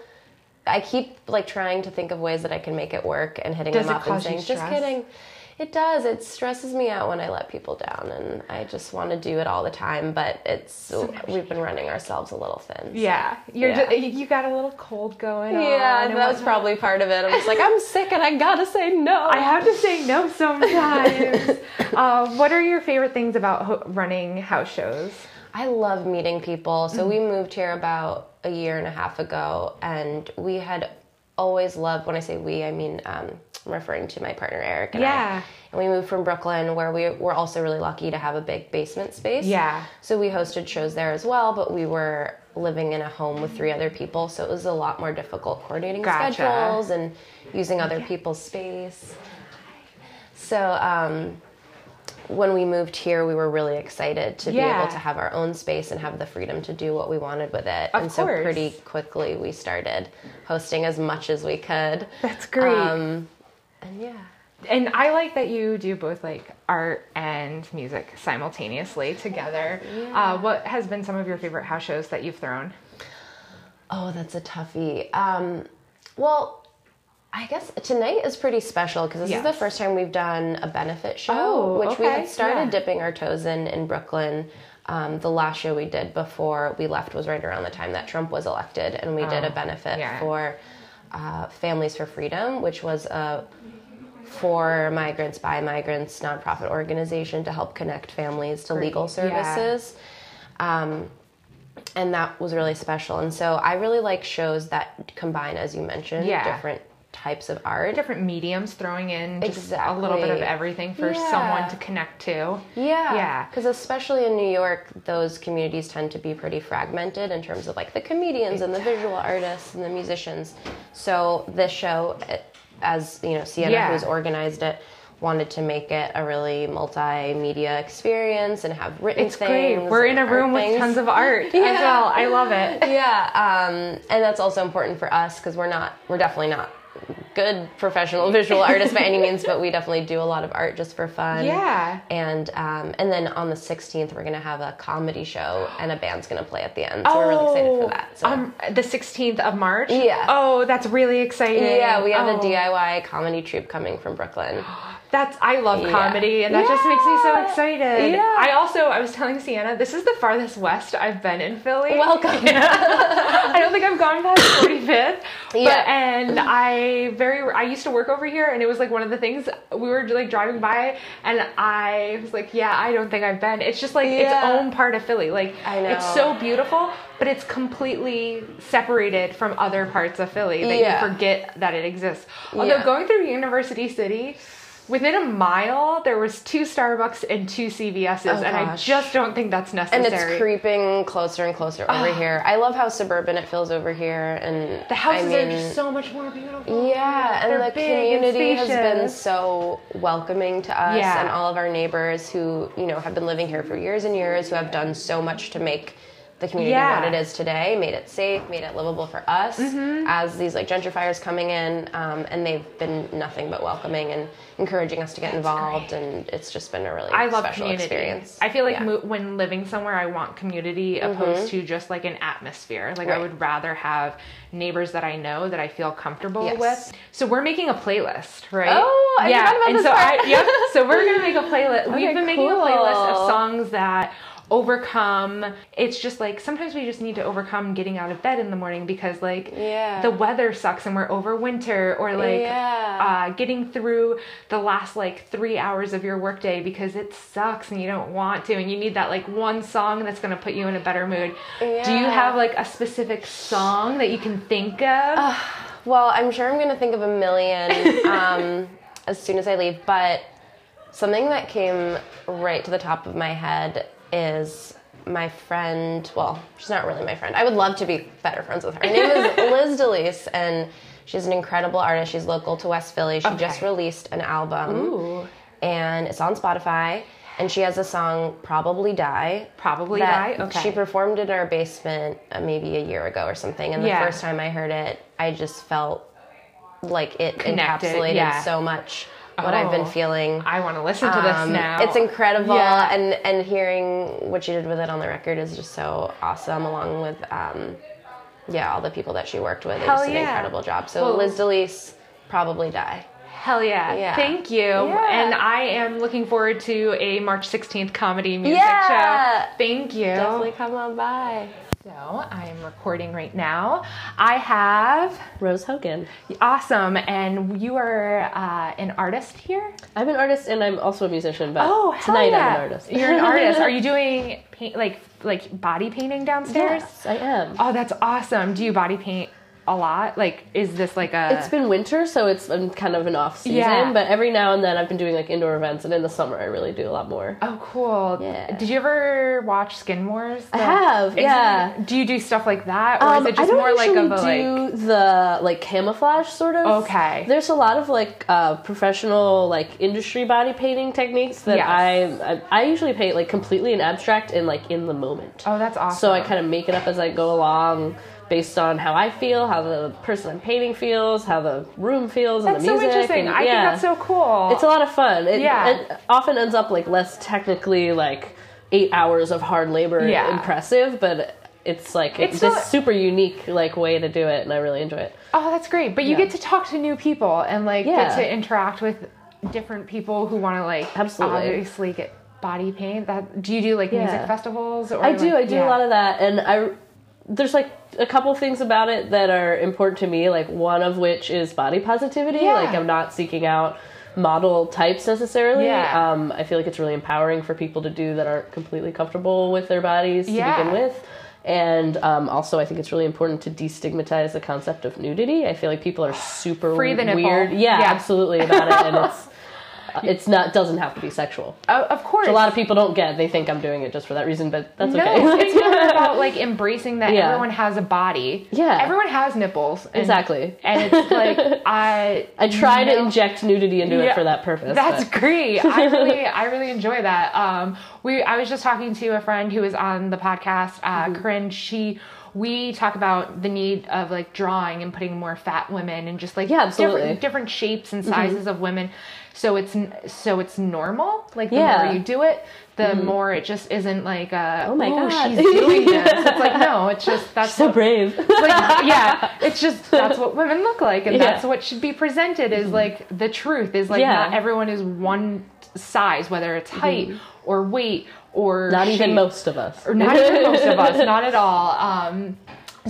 I keep like trying to think of ways that I can make it work and hitting Does them up and saying, just kidding. It does. It stresses me out when I let people down and I just want to do it all the time, but it's we've been running ourselves a little thin. so- Yeah. You're Yeah. ju- you got a little cold going on. Yeah, that was probably part of it. I'm just like, I'm sick and I gotta say no. I have to say no sometimes. uh, what are your favorite things about ho- running house shows? I love meeting people. So Mm-hmm. we moved here about a year and a half ago, and we had always loved. When I say we, I mean um, I'm referring to my partner Eric and Yeah. I. And we moved from Brooklyn, where we were also really lucky to have a big basement space. Yeah. So we hosted shows there as well, but we were living in a home with three other people, so it was a lot more difficult coordinating Gotcha. schedules and using other people's space. So um, when we moved here, we were really excited to be able to have our own space and have the freedom to do what we wanted with it. Of and so pretty quickly we started hosting as much as we could. That's great. Um, and yeah. and I like that you do both like art and music simultaneously together. Uh, what has been some of your favorite house shows that you've thrown? Oh, that's a toughie. Um, well, I guess tonight is pretty special because this is the first time we've done a benefit show, Oh, which we had started yeah. dipping our toes in in Brooklyn. Um, the last show we did before we left was right around the time that Trump was elected, and we did Oh, a benefit yeah. for uh, Families for Freedom, which was a for migrants by migrants nonprofit organization to help connect families to legal Great, yeah. services. Um, and that was really special. And so I really like shows that combine, as you mentioned, Yeah. different types of art. Different mediums throwing in just a little bit of everything for Yeah. someone to connect to. Yeah. Yeah. Because especially in New York, those communities tend to be pretty fragmented in terms of like the comedians and the visual artists and the musicians. So this show, eh, as you know, Sienna, Yeah. who's organized it, wanted to make it a really multimedia experience and have written It's things. great. We're in a room with tons of art as Yeah. well. I love it. yeah um, and that's also important for us because we're not we're definitely not good professional visual artists by any means but we definitely do a lot of art just for fun Yeah. and um, and then on the 16th we're gonna have a comedy show and a band's gonna play at the end so we're really excited for that so Um, the 16th of March? Yeah. Oh, that's really exciting. yeah we have Oh, a diy comedy troupe coming from brooklyn That's I love Yeah. comedy, and that just makes me so excited. Yeah. I also I was telling Sienna this is the farthest west I've been in Philly. welcome I don't think I've gone past 45th. But, Yeah. and I very I used to work over here and it was like one of the things we were like driving by and I was like, yeah, I don't think I've been. It's just like its own part of Philly. Like I know. it's so beautiful, but it's completely separated from other parts of Philly that Yeah. you forget that it exists. Although Yeah. going through University City Within a mile, there was two Starbucks and two CVS's, Oh, and I just don't think that's necessary and it's creeping closer and closer over ah. here. I love how suburban it feels over here and the houses I are just so much more beautiful. Yeah, and They're the big and community has been so welcoming to us Yeah. and all of our neighbors who, you know, have been living here for years and years, who have done so much to make the community Yeah. what it is today, made it safe, made it livable for us Mm-hmm. as these like gentrifiers coming in, um, and they've been nothing but welcoming and encouraging us to get involved, and it's just been a really I love special community. experience. I feel like Yeah. Mm-hmm. mo- when living somewhere, I want community opposed to just like an atmosphere. Like I would rather have neighbors that I know that I feel comfortable Yes. with. So we're making a playlist, right? Oh, I yeah. about and this so part. I, yep. So we're gonna make a playlist. Okay, We've been making a playlist of songs that overcome. It's just like sometimes we just need to overcome getting out of bed in the morning because like Yeah. the weather sucks and we're over winter or like Yeah. uh, getting through the last like three hours of your workday because it sucks and you don't want to and you need that like one song that's to put you in a better mood. Do you have like a specific song that you can think of? Well, I'm sure I'm to think of a million um, as soon as I leave, but something that came right to the top of my head is my friend. Well, she's not really my friend. I would love to be better friends with her. Her name is Liz DeLise, and She's an incredible artist. She's local to West Philly. She just released an album, Ooh. and it's on Spotify. And she has a song, "Probably Die." Probably die. Okay. She performed in our basement uh, maybe a year ago or something. And the Yeah. first time I heard it, I just felt like it Connected, encapsulated yeah. so much what I've been Oh. feeling. I want to listen to this Um, now. It's incredible, Yeah. and and hearing what she did with it on the record is just so awesome. Along with um, yeah, all the people that she worked with, they just did an yeah. incredible job. So Well- Liz DeLise probably die. Hell yeah. Yeah. Thank you. Yeah. And I am looking forward to a March 16th comedy music Yeah. show. Thank you. Definitely come on by. So I am recording right now. I have Rose Hogan. awesome, and you are uh, an artist here. I'm an artist and I'm also a musician, but Oh, tonight yeah. I'm an artist. You're an artist. Are you doing paint, like like body painting downstairs? Yes, I am. Oh, that's awesome. Do you body paint a lot? Like, is this like a? It's been winter, so it's been kind of an off season. Yeah. But every now and then I've been doing like indoor events, and in the summer I really do a lot more. Oh, cool. Yeah. Did you ever watch Skin Wars? I have, yeah. it- do you do stuff like that, or Um, is it just more like of a like? do the like camouflage sort of. Okay. There's a lot of like uh, professional like industry body painting techniques that Yes. I, I I usually paint like completely in abstract and like in the moment. Oh, that's awesome. So I kind of make it up as I go along based on how I feel, how the person I'm painting feels, how the room feels, That's and so the music. interesting. and- I think that's so cool. It's a lot of fun. It, Yeah. it often ends up like less technically like eight hours of hard labor Yeah. impressive, but it's like It's it's this super unique like way to do it, and I really enjoy it. Oh, that's great. But you Yeah. get to talk to new people and like Yeah. get to interact with different people who want to like Absolutely. obviously get body paint. That do you do like Yeah. music festivals or I do. like- I do yeah. a lot of that, and I there's like a couple things about it that are important to me. Like one of which is body positivity. Yeah. Like I'm not seeking out model types necessarily. Yeah. Um, I feel like it's really empowering for people to do that aren't completely comfortable with their bodies Yeah. to begin with. And um, also, I think it's really important to destigmatize the concept of nudity. I feel like people are super Free the nipple. weird. Yeah, Yeah. absolutely about it, and it's it's not doesn't have to be sexual. Oh, of course. A lot of people don't get. They think I'm doing it just for that reason, but that's no, okay. it's more about like embracing that Yeah. everyone has a body. Yeah. everyone has nipples. And, Exactly. And it's like I I try to inject nudity into Yeah, it for that purpose. That's but- great. I really, I really enjoy that. Um, we, I was just talking to a friend who was on the podcast, uh, Mm-hmm. Corinne. She, we talk about the need of like drawing and putting more fat women and just like Yeah, absolutely. Mm-hmm. different, different shapes and sizes of women. So it's so it's normal. Like the Yeah. Mm-hmm. more you do it, the more it just isn't like uh, Oh my "Ooh, God." she's doing this. It's like no, it's just that's so what- brave. like yeah it's just that's what women look like and Yeah. that's what should be presented is like the truth is like Yeah. not everyone is one size whether it's height or weight or Mm-hmm. Not even most of us. or not even most of us not at all um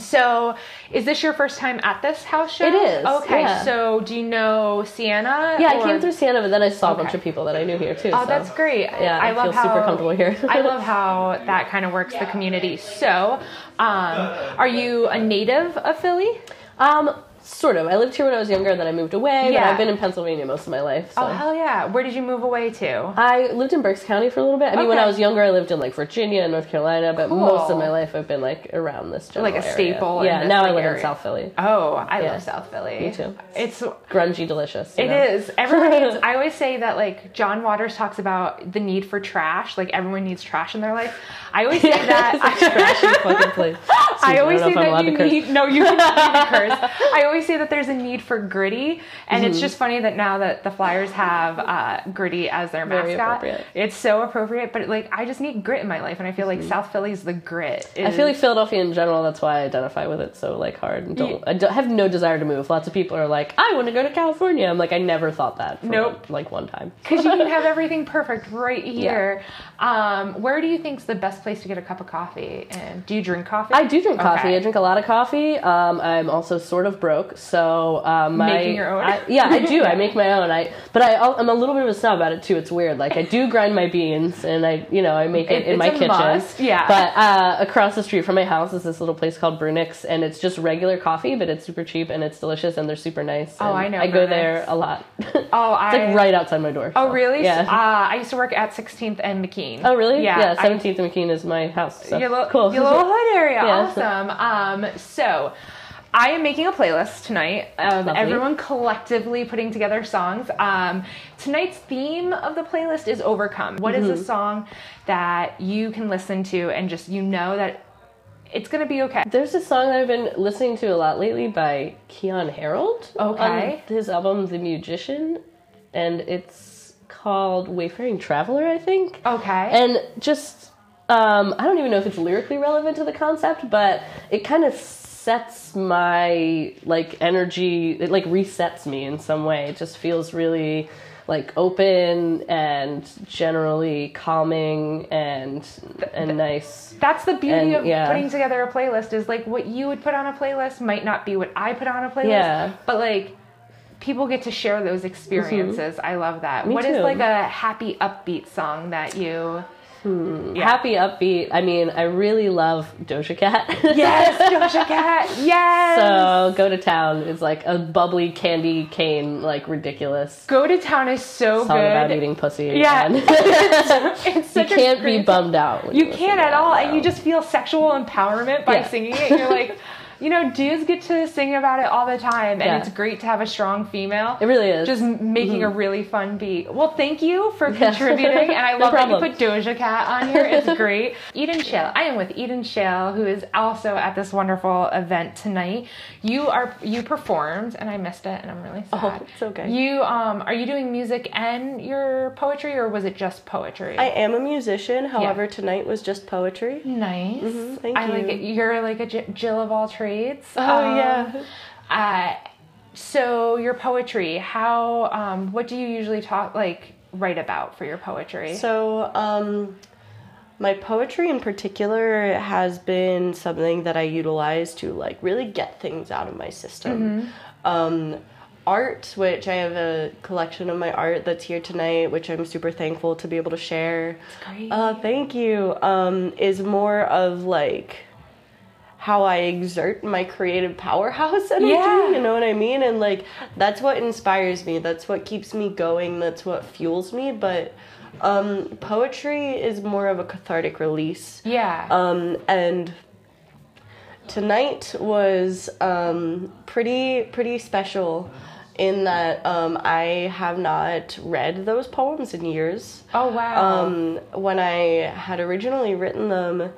so is this your first time at this house show It is, okay yeah. so do you know sienna Yeah, I came through Sienna, but then I saw a bunch of people that I knew here too. Oh, so. that's great. Yeah, I, I love feel how super comfortable here. I love how that kind of works the community. So, um, are you a native of Philly? Um, sort of. I lived here when I was younger, then I moved away. But I've been in Pennsylvania most of my life. So. Oh hell yeah! Where did you move away to? I lived in Berks County for a little bit. I mean, when I was younger, I lived in like Virginia and North Carolina, but Cool. most of my life I've been like around this general Like a staple in Yeah, now I live area. in South Philly. Oh, I Yeah. love South Philly. Me too. It's Grungy, delicious. It know? is. Everyone needs, I always say that like John Waters talks about the need for trash. Like everyone needs trash in their life. I always say that. trash Trashy fucking place. I always don't say know if I'm allowed that you to need no, you you can curse. I always say that there's a need for gritty, and Mm-hmm. it's just funny that now that the Flyers have uh, Gritty as their mascot, it's so appropriate. But like, I just need grit in my life, and I feel like South Philly's the grit. Mm-hmm. I feel like Philadelphia in general. That's why I identify with it so like hard. And don't, I don't, have no desire to move. Lots of people are like, I want to go to California. I'm like, I never thought that. For Nope. Like one time. because you can have everything perfect right here. Um, where do you think's the best place to get a cup of coffee? And do you drink coffee? I do drink coffee. Okay. I drink a lot of coffee. Um, I'm also sort of broke, so um, my, Making your own? I, yeah, I do. I make my own. I but I, I'm a little bit of a snob about it too. It's weird. Like I do grind my beans, and I you know I make it, It- in it's my a kitchen. must, yeah. But uh, across the street from my house is this little place called Brunix, and it's just regular coffee, but it's super cheap and it's delicious, and they're super nice. Oh, I know I go Brunix. there a lot. Oh, I. it's I- like right outside my door. Oh, so, really? Yeah. Uh, I used to work at 16th and McKean. oh, really? Yeah. Yeah. I- 17th and McKean is my house. So. your little, cool. your little hood area. Yeah. Awesome. Um, so I am making a playlist tonight of Lovely. everyone collectively putting together songs. Um, tonight's theme of the playlist is overcome. What is a song that you can listen to and just you know that it's gonna be okay? There's a song that I've been listening to a lot lately by Keon Harold. Okay. On his album The Musician. And it's called Wayfaring Traveler, I think. Okay. And just, um, I don't even know if it's lyrically relevant to the concept, but it kind of sets my like energy. It like resets me in some way. It just feels really like open and generally calming and and nice. That's the beauty And, of yeah. putting together a playlist is like what you would put on a playlist might not be what I put on a playlist. Yeah. But like people get to share those experiences. Mm-hmm. I love that. Me What is too. like a happy upbeat song that you Hmm. Happy upbeat. I mean, I really love Doja Cat. Yes, Doja Cat. Yes. So go to town is like a bubbly candy cane, like ridiculous Go to Town is so song good. about eating pussy. Yeah. and you it's such a can't be bummed out. when You can't at all, and you just feel sexual empowerment by Yeah. singing it. You're like, you know, dudes get to sing about it all the time, and Yeah. it's great to have a strong female. It really is. Just making a really fun beat. Well, thank you for Yeah. contributing, and I No love that you put Doja Cat on here. It's great. Eden Shale. I am with Eden Shale, who is also at this wonderful event tonight. You are you performed, and I missed it, and I'm really sad. Oh, it's okay. You um, are you doing music and your poetry, or was it just poetry? I am a musician, however, tonight was just poetry. Nice. thank I like you. it. You're like a J- Jill of all trades. Oh, Um, yeah. Uh, so your poetry, how? Um, what do you usually talk like write about for your poetry? So, um, my poetry in particular has been something that I utilize to like really get things out of my system. Um, art, which I have a collection of my art that's here tonight, which I'm super thankful to be able to share. great. Uh, thank you. Um, is more of like how I exert my creative powerhouse energy. Yeah. You know what I mean? And like that's what inspires me. That's what keeps me going. That's what fuels me. But um, poetry is more of a cathartic release. yeah. Um, and tonight was um, pretty pretty special in that um, I have not read those poems in years. oh wow. Um, when I had originally written them,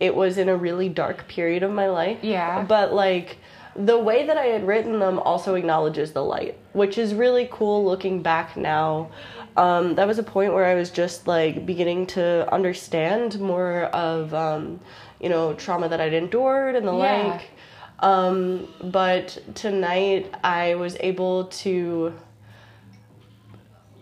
it was in a really dark period of my life. Yeah. But like the way that I had written them also acknowledges the light, which is really cool looking back now. Um, that was a point where I was just like beginning to understand more of, um, you know, trauma that I'd endured and the Yeah. like. Um, but tonight I was able to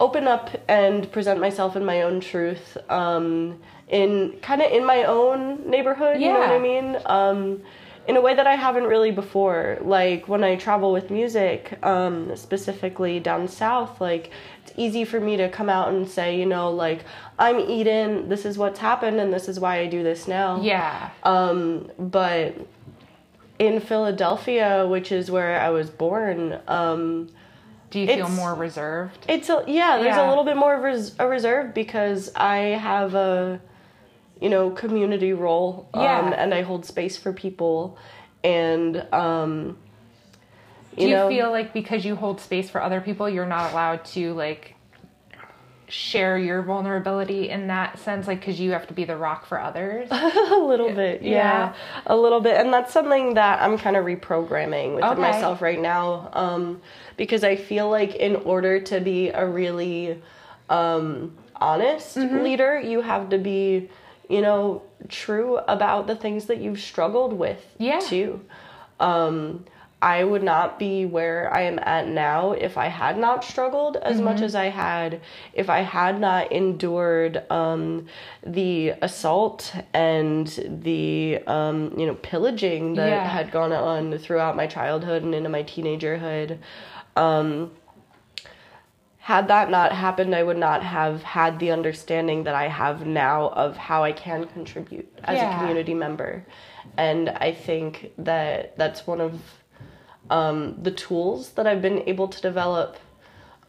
open up and present myself in my own truth um, in kind of in my own neighborhood you know what i mean um, in a way that i haven't really before like when i travel with music um, specifically down south like it's easy for me to come out and say you know like i'm eden this is what's happened and this is why i do this now yeah. um, but in Philadelphia, which is where I was born, um, do you feel more reserved? it's a yeah. There's Yeah. a little bit more of res- a reserve because I have a you know community role, um, Yeah. and I hold space for people, and um, Do you know, feel like because you hold space for other people, you're not allowed to like share your vulnerability in that sense, like because you have to be the rock for others? a little bit yeah, Yeah. a little bit and that's something that i'm kind of reprogramming within Okay. myself right now um, because i feel like in order to be a really um, honest Mm-hmm. leader you have to be you know true about the things that you've struggled with Yeah. too um, I would not be where I am at now if I had not struggled as much Mm-hmm. as I had, if I had not endured um, the assault and the um, you know pillaging that Yeah. had gone on throughout my childhood and into my teenagerhood. Um, had that not happened, I would not have had the understanding that I have now of how I can contribute as Yeah. a community member. And I think that that's one of um, the tools that I've been able to develop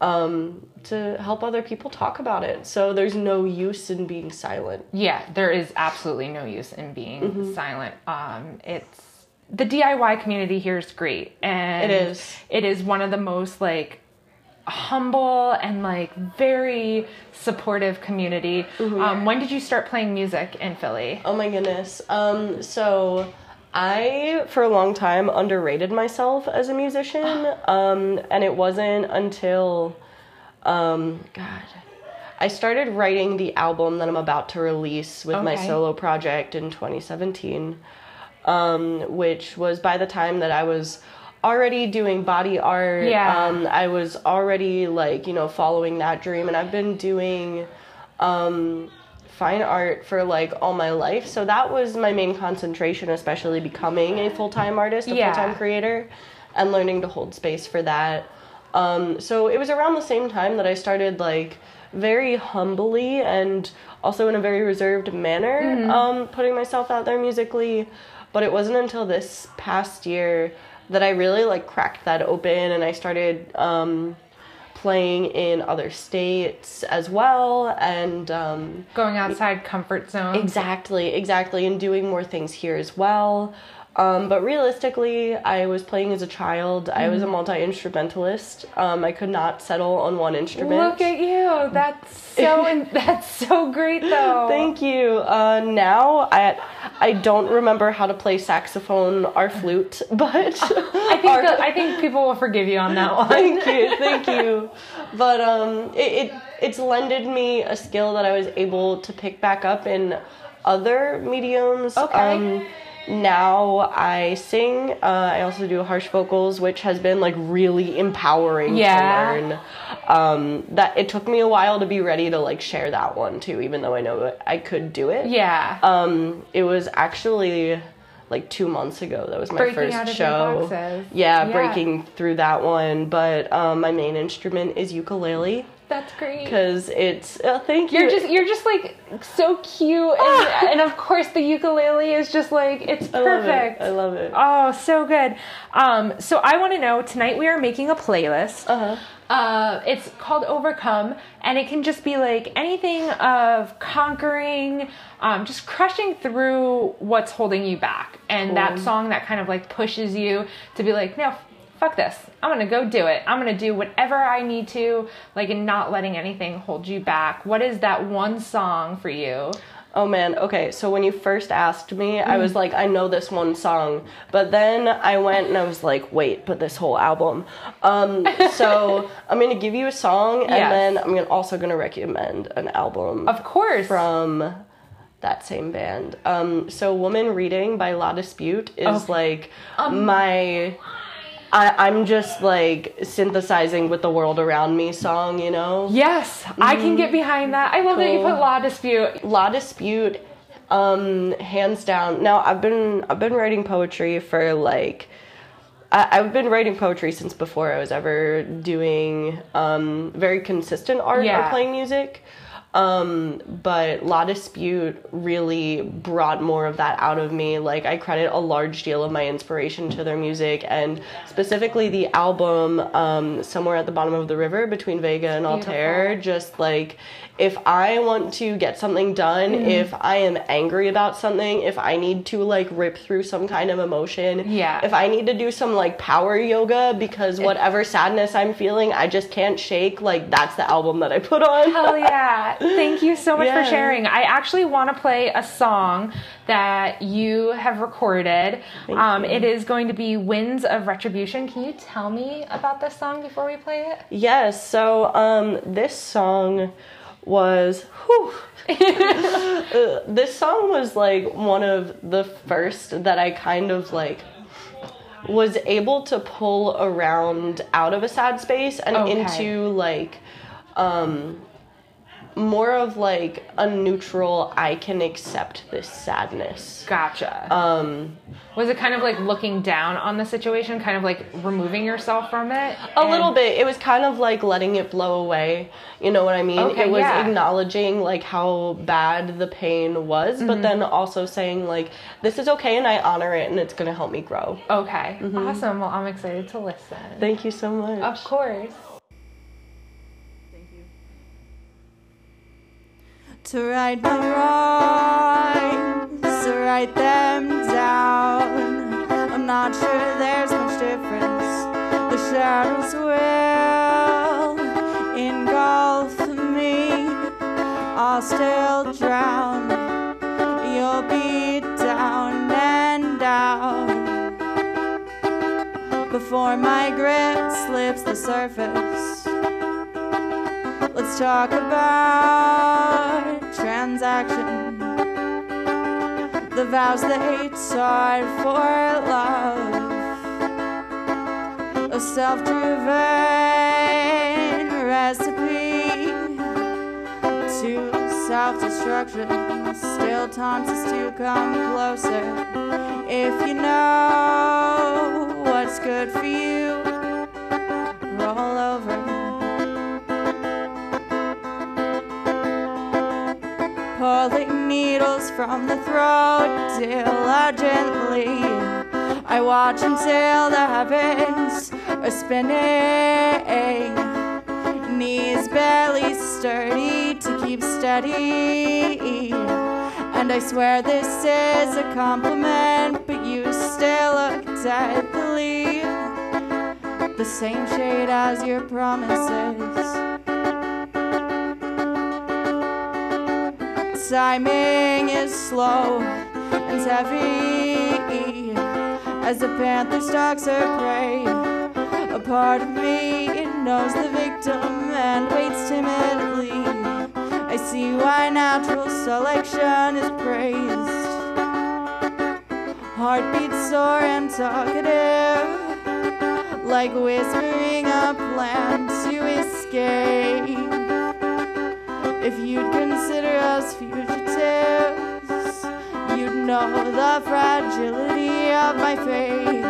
um, to help other people talk about it. So there's no use in being silent. Yeah, there is absolutely no use in being Mm-hmm. silent. Um, it's the DIY community here is great, and It is. It is one of the most like humble and like very supportive community. Mm-hmm. Um, when did you start playing music in Philly? Oh my goodness. Um, so I, for a long time, underrated myself as a musician. Um, and it wasn't until, um, God, I started writing the album that I'm about to release with my solo project in 2017, um, which was by the time that I was already doing body art. Yeah. Um, I was already like, you know, following that dream. And I've been doing um, fine art for like all my life. So that was my main concentration, especially becoming a full time artist, a Yeah. full time creator, and learning to hold space for that. Um, so it was around the same time that I started like very humbly and also in a very reserved manner um, putting myself out there musically. But it wasn't until this past year that I really like cracked that open and I started um, playing in other states as well and um, Going outside comfort zone. exactly exactly and doing more things here as well um, but realistically i was playing as a child i was a multi-instrumentalist um, i could not settle on one instrument Look at you. That's so in, that's so great though. Thank you. Uh, now I I don't remember how to play saxophone or flute, but I think that, I think people will forgive you on that one. thank you, thank you. But um, it, it it's lended me a skill that I was able to pick back up in other mediums. Okay. Um, now I sing. Uh, I also do harsh vocals, which has been like really empowering Yeah. to learn. Um, that it took me a while to be ready to like share that one too, even though I know I could do it. Yeah. Um, it was actually like two months ago. That was my Breaking first show. Yeah, Yeah. breaking through that one. But um, my main instrument is ukulele that's great. because it's. Uh, thank you. You're just you're just like so cute and, and of course the ukulele is just like it's I love perfect. it. I love it. Oh, so good. Um, so I want to know tonight we are making a playlist. Uh-huh. Uh, it's called Overcome, and it can just be like anything of conquering, um, just crushing through what's holding you back, and that song that kind of like pushes you to be like, no, fuck this, I'm gonna go do it. I'm gonna do whatever I need to, like, and not letting anything hold you back. What is that one song for you? Oh man, okay, so when you first asked me, I Mm. was like, I know this one song. But then I went and I was like, wait, but this whole album. Um, so I'm gonna give you a song and Yes. then I'm gonna, also gonna recommend an album Of course. from that same band. Um, so Woman Reading by La Dispute is Okay. like Um, my. I, I'm just like synthesizing with the world around me song, you know? Yes, I can get behind that. I love that you put La Dispute. La Dispute, um, hands down. Now I've been I've been writing poetry for like I, I've been writing poetry since before I was ever doing um, very consistent art Yeah. or playing music. Um, but La Dispute really brought more of that out of me. Like I credit a large deal of my inspiration to their music and specifically the album um, Somewhere at the Bottom of the River between Vega and Altair. Just like if I want to get something done, Mm-hmm. if I am angry about something, if I need to like rip through some kind of emotion, Yeah. if I need to do some like power yoga because whatever sadness I'm feeling, I just can't shake, like that's the album that I put on. Hell yeah. Thank you so much Yeah. for sharing. I actually want to play a song that you have recorded. Um, it is going to be Winds of Retribution. Can you tell me about this song before we play it? Yes, so um this song was whew, Uh, this song was like one of the first that I kind of like was able to pull around out of a sad space and Okay. into like um more of like a neutral I can accept this sadness. Gotcha. Um Was it kind of like looking down on the situation, kind of like removing yourself from it? A little bit. It was kind of like letting it blow away. You know what I mean? Okay, it was yeah. acknowledging like how bad the pain was, Mm-hmm. but then also saying like this is okay and I honor it and it's going to help me grow. Okay. Awesome. Well, I'm excited to listen. Thank you so much. Of course. To right my wrongs, to write them down. I'm not sure there's much difference. The shadows will engulf me. I'll still drown. You'll be down and out before my grip slips the surface. Let's talk about transaction. The vows they taught for love. A self driven recipe to self destruction. Still taunts us to come closer. If you know what's good for you, roll over. Pulling needles from the throat diligently. I watch until the heavens are spinning. Knees barely sturdy to keep steady. And I swear this is a compliment, but you still look deadly. The same shade as your promises. Timing is slow and heavy as the panther stalks her prey. A part of me knows the victim and waits timidly. I see why natural selection is praised. Heartbeat sore and talkative, like whispering a plan to escape. If you'd consider us you'd know the fragility of my faith.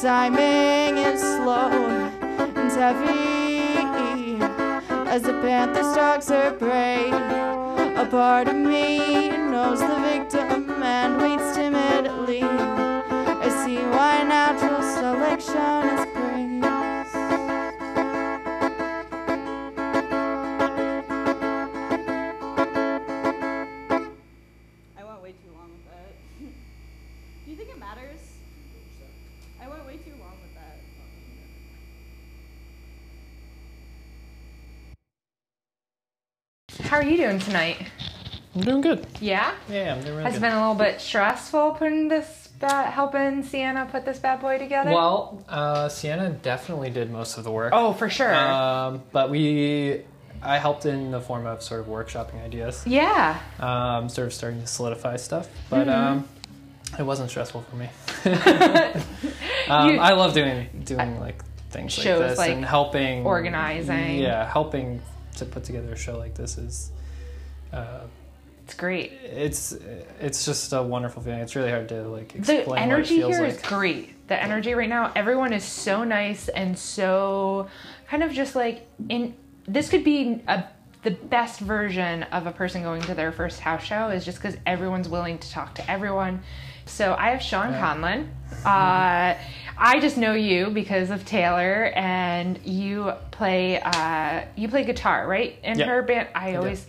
Timing is slow and heavy as the panther stalks her prey. A part of me knows the victim and waits timidly. I see why natural selection How are you doing tonight? I'm doing good. Yeah? Yeah, I'm doing really Has it good. been a little bit stressful putting this bad, helping Sienna put this bad boy together? well, uh, Sienna definitely did most of the work. oh, for sure. Um, but we, I helped in the form of sort of workshopping ideas, yeah. um, sort of starting to solidify stuff. But Mm-hmm. um, it wasn't stressful for me. um, I love doing doing like things Shows, like this like, and helping organizing. Yeah, helping to put together a show like this is. Uh, It's great. it's it's just a wonderful feeling. It's really hard to like The explain what it energy feels here like. is great. The energy right now, everyone is so nice and so kind of just like in. This could be a the best version of a person going to their first house show is just because everyone's willing to talk to everyone. So I have Sean Conlon. Uh, I just know you because of Taylor, and you play uh, you play guitar, right? In Yeah. her band, I do. always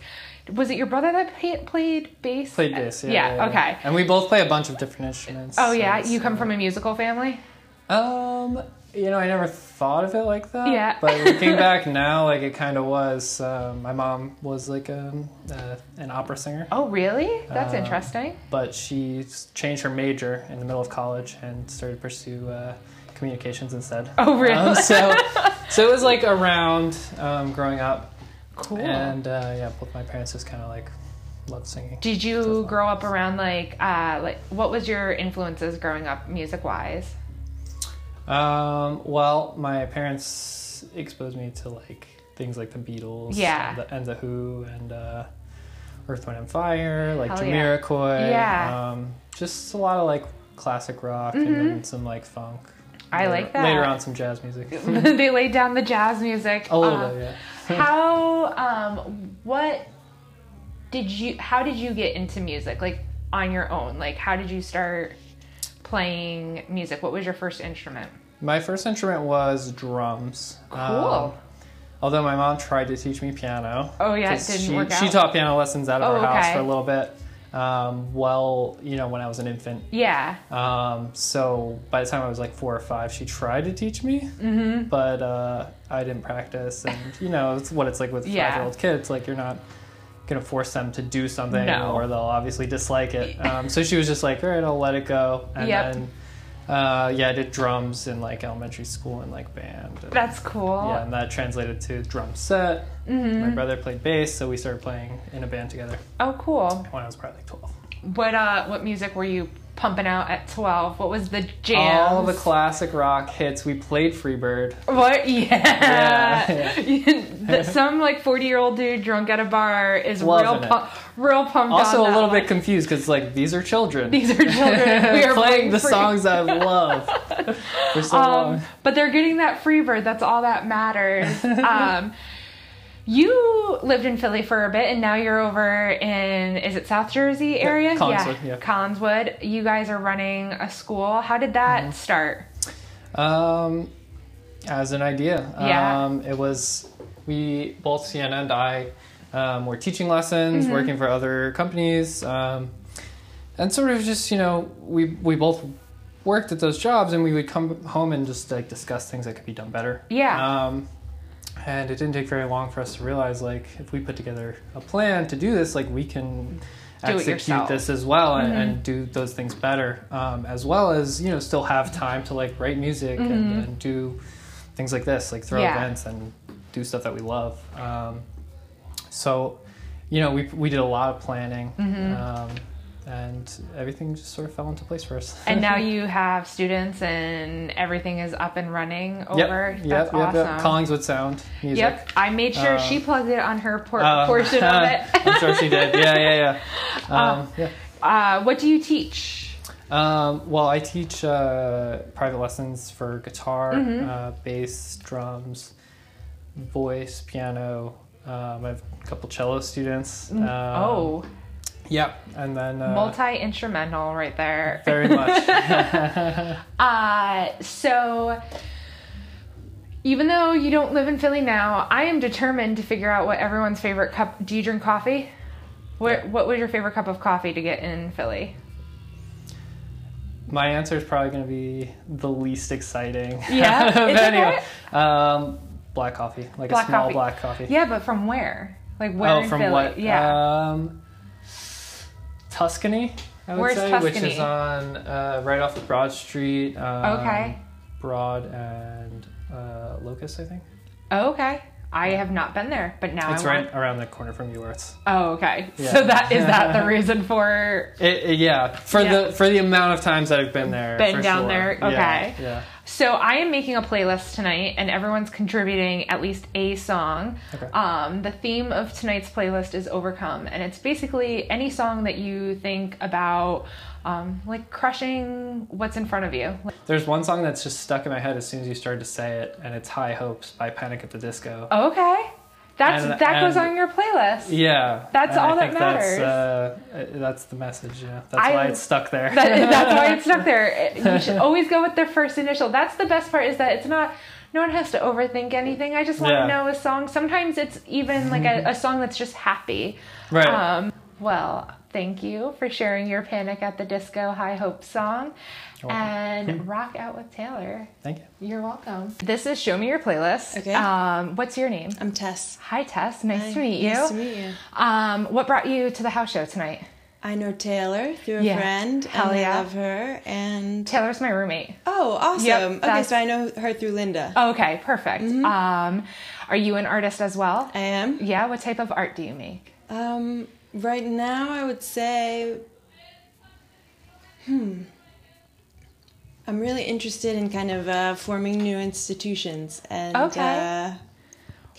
was it your brother that played bass? Played bass, yeah, Yeah. yeah, okay. And we both play a bunch of different instruments. Oh so yeah, you come uh, from a musical family. Um, you know, I never thought of it like that. Yeah. But looking back now, like it kind of was. Um, my mom was like um, uh, an opera singer, Oh really? That's Uh, interesting. but she changed her major in the middle of college and started to pursue uh, communications instead. Oh really? Um, so, so it was like around um, growing up, cool. and uh, yeah, both my parents just kind of like loved singing. Did you grow up around like uh like what was your influences growing up music wise? Um, well, my parents exposed me to like things like the Beatles, Yeah. and the, and the Who, and uh, Earth, Wind, and Fire, like Hell yeah. Jamiroquai. Yeah. Mm-hmm. Um, just a lot of like classic rock and then some like funk. I Later- like that. Later on, some jazz music. they laid down the jazz music. a little Uh, bit, yeah. how um what did you how did you get into music like on your own? Like how did you start playing music? What was your first instrument? My first instrument was drums. Cool. Um, although my mom tried to teach me piano. Oh, yeah, it didn't she, work She taught piano lessons out of Oh, our house okay. for a little bit. Um, well, you know, when I was an infant. Yeah. Um, so by the time I was like four or five, she tried to teach me, mm-hmm. but uh, I didn't practice. And you know, it's what it's like with Yeah. five-year-old kids. Like you're not gonna force them to do something, No. or they'll obviously dislike it. Um, so she was just like, all right, I'll let it go. And Yep. then, uh, yeah, I did drums in like elementary school and like band. And, That's cool. yeah, and that translated to drum set. Mm-hmm. My brother played bass, so we started playing in a band together Oh, cool. when I was probably like 12. What uh, what music were you pumping out at twelve? What was the jam? All the classic rock hits. We played Freebird. What? Yeah. Yeah, Some like forty year old dude drunk at a bar is Loving real, pu- real pumped. Also a little that bit confused because like these are children. These are children. We are playing the free- songs i love for so Um, long. but they're getting that free bird. That's all that matters. um, you lived in Philly for a bit, and now you're over in is it South Jersey area? Collingswood, yeah. Collingswood. You guys are running a school. How did that Mm-hmm. start? Um, as an idea, Yeah. um, it was we both Sienna and I um, were teaching lessons, Mm-hmm. working for other companies, um, and sort of just you know we we both worked at those jobs, and we would come home and just like discuss things that could be done better. Yeah. Um, and it didn't take very long for us to realize like if we put together a plan to do this, like we can Do execute. Mm-hmm. this as well and, and do those things better, um, as well as you know still have time to like write music and, and do things like this, like throw Mm-hmm. Yeah. events and do stuff that we love. Um, so, you know, we we did a lot of planning. Mm-hmm. Um, and everything just sort of fell into place for us. And now you have students, and everything is up and running over. Yep, That's yep, awesome. yep. Collingswood Sound music. Yep, I made sure Uh, she plugged it on her por- Uh, portion of it. I'm sure she did. Yeah, yeah, yeah. Um, yeah. Uh, what do you teach? Um, well, I teach uh, private lessons for guitar, Mm-hmm. uh, bass, drums, voice, piano. Um, I have a couple cello students. Um, oh, Yep. And then. Uh, multi instrumental right there. Very much. Uh, so even though you don't live in Philly now, I am determined to figure out what everyone's favorite cup. Do you drink coffee? What What was your favorite cup of coffee to get in Philly? My answer is probably going to be the least exciting. Yeah? of Is it any of- okay? Um, black coffee, like Black a small coffee. black coffee. Yeah, but from where? Like where oh, in from Philly? what? Yeah. Um, Tuscany, I would Where's say, which is on uh, right off of Broad Street. Um, Okay. Broad and uh, Locust, I think. oh, okay. I have not been there, but now It's I right want. around the corner from yours. Oh, okay. Yeah. So that is that the reason for It, it- yeah, for Yeah. the for the amount of times that I've been there. Been down sure. there, Yeah, okay. Yeah. So I am making a playlist tonight, and everyone's contributing at least a song. Okay. Um, the theme of tonight's playlist is "Overcome," and it's basically any song that you think about, um, like crushing what's in front of you. There's one song that's just stuck in my head as soon as you started to say it, and it's "High Hopes" by Panic at the Disco. Okay, that's And- that goes on your playlist. Yeah, That's and all I that think matters. That's, uh, that's the message. Yeah, that's I- why it's stuck there. That, that's why it's stuck there. You should always go with the first initial. That's the best part. Is that it's not. No one has to overthink anything. I just want Yeah. to know a song. Sometimes it's even like a, a song that's just happy. right. Um, well, thank you for sharing your Panic at the Disco High Hope song. And rock out with Taylor. Thank you. You're welcome. This is Show Me Your Playlist. Okay. Um, what's your name? I'm Tess. Hi, Tess. Nice Hi, to meet you. Nice to meet you. Um, what brought you to the house show tonight? I know Taylor through a Yeah. friend, Hell and yeah. I love her. And Taylor's my roommate. oh, awesome! Yep, okay, that's- so I know her through Linda. Okay, perfect. Mm-hmm. Um, are you an artist as well? I am. Yeah. What type of art do you make? Um, right now, I would say, hmm, I'm really interested in kind of uh, forming new institutions and Okay. uh,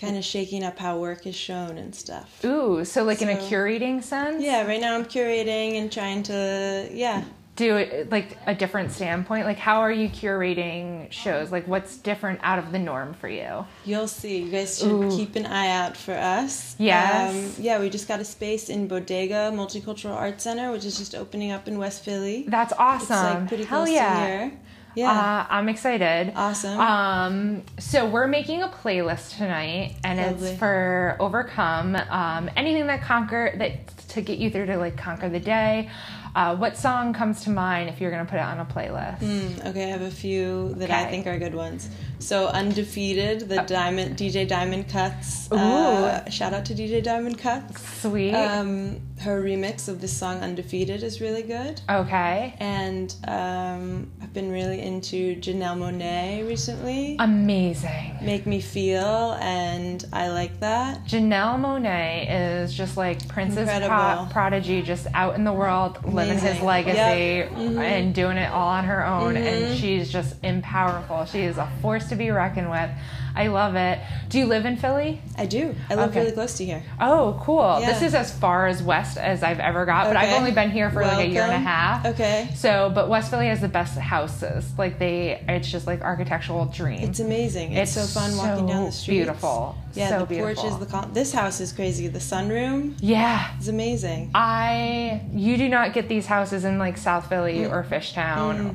kind of shaking up how work is shown and stuff. Ooh, so like in a curating sense? Yeah, right now I'm curating and trying to, yeah. Do it like a different standpoint. Like, how are you curating shows? Like, what's different out of the norm for you? You'll see. You guys should Ooh. keep an eye out for us. Yes. Um, yeah, we just got a space in Bodega Multicultural Arts Center, which is just opening up in West Philly. That's awesome. It's like pretty Hell close yeah. to here. Yeah. Uh, I'm excited. Awesome. Um, so we're making a playlist tonight, and Lovely. it's for overcome um, anything that conquer that to get you through to like conquer the day. Uh, what song comes to mind if you're gonna put it on a playlist? Mm, okay, I have a few that I think are good ones. So undefeated, the Diamond DJ Diamond Cuts. Ooh. Uh, shout out to DJ Diamond Cuts. Sweet. Um, her remix of the song Undefeated is really good. okay. And um, I've been really into Janelle Monáe recently. Amazing. Make Me Feel, and I like that. Janelle Monáe is just like Princess Pro- Prodigy, just out in the world, living his legacy Yep. Mm-hmm. and doing it all on her own. And she's just powerful. She is a force to be reckoned with. I love it. Do you live in Philly? I do. I live Okay. really close to here. Oh, cool. Yeah. This is as far as west as I've ever got, but I've only been here for like a year and a half. Okay. So, but West Philly has the best houses. Like they, it's just like architectural dream. It's amazing. It's, It's so fun walking down the so street. beautiful. Yeah, So the porch is the con- this house is crazy. The sunroom yeah. it's amazing. I you do not get these houses in like South Philly Mm. or Fishtown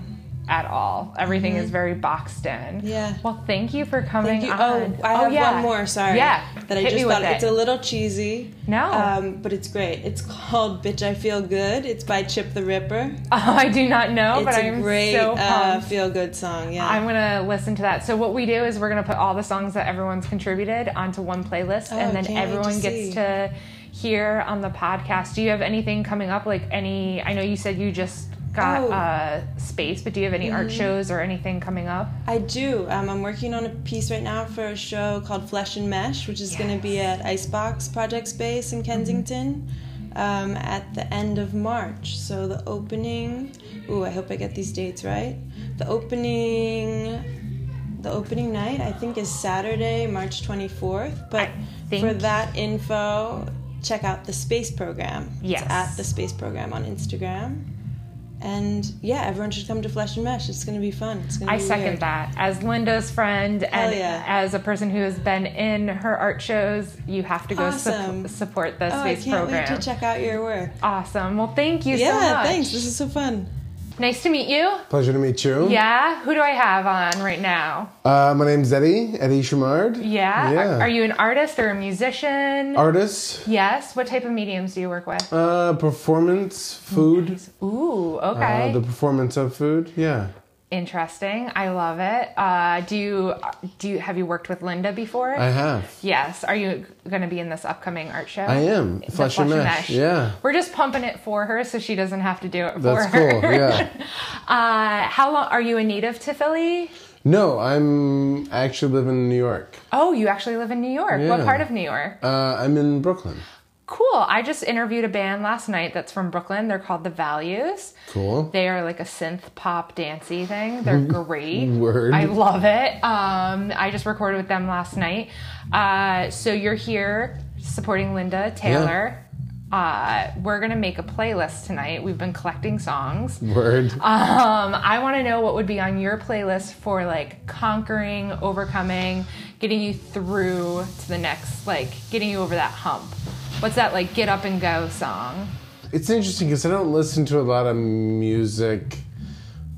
at all. Everything is very boxed in. Mm-hmm. Yeah. Well, thank you for coming you. on. Oh, I have yeah. one more. Sorry. Yeah. That I Hit just me with thought it. it's a little cheesy. No. Um, but it's great. It's called "Bitch I Feel Good." It's by Chip tha Ripper. Oh, I do not know, it's but I'm great so uh, feel good song. Yeah. I'm gonna listen to that. So what we do is we're gonna put all the songs that everyone's contributed onto one playlist, Oh, and then can't to everyone see. gets to hear on the podcast. Do you have anything coming up? Like any? I know you said you just got Oh. Mm-hmm. uh, space, but do you have any art shows or anything coming up? I do. Um, I'm working on a piece right now for a show called Flesh and Mesh, which is going to be at Icebox Project Space in Kensington um, at the end of March. So the opening. Ooh, I hope I get these dates right. The opening. The opening night, I think, is Saturday, March 24th. But for that info, check out the Space Program. Yes. It's at the Space Program on Instagram. And yeah, everyone should come to Flesh and Mesh. It's going to be fun. It's going to I be second weird. that. As Linda's friend and yeah. as a person who has been in her art shows, you have to go Awesome. support the Oh, I space can't program. wait to check out your work. awesome. Well, thank you so much. Yeah, thanks. This is so fun. Nice to meet you. Pleasure to meet you. Yeah. Who do I have on right now? Uh, my name's Eddie, Eddie Chamard. Yeah. Yeah. Are, are you an artist or a musician? Artist, yes. What type of mediums do you work with? uh, performance, food. Ooh. Okay. Uh, the performance of food, yeah. Interesting. I love it. Uh, do you do you have you worked with Linda before? I have. Yes. Are you going to be in this upcoming art show? I am. The Flesh and Mesh, yeah. We're just pumping it for her so she doesn't have to do it That's for her. cool, yeah. Uh, how long are you a native to Philly? No, I'm I actually live in New York. Oh, you actually live in New York. What part of New York? Uh, I'm in Brooklyn. Cool. I just interviewed a band last night that's from Brooklyn. They're called The Values. Cool. They are like a synth pop dancey thing. They're great. Word. I love it. Um, I just recorded with them last night. Uh, so you're here supporting Linda Taylor. Uh, we're gonna make a playlist tonight. We've been collecting songs. Word. Um, I want to know what would be on your playlist for like conquering, overcoming, getting you through to the next, like getting you over that hump. What's that like? Get up and go song. It's interesting because I don't listen to a lot of music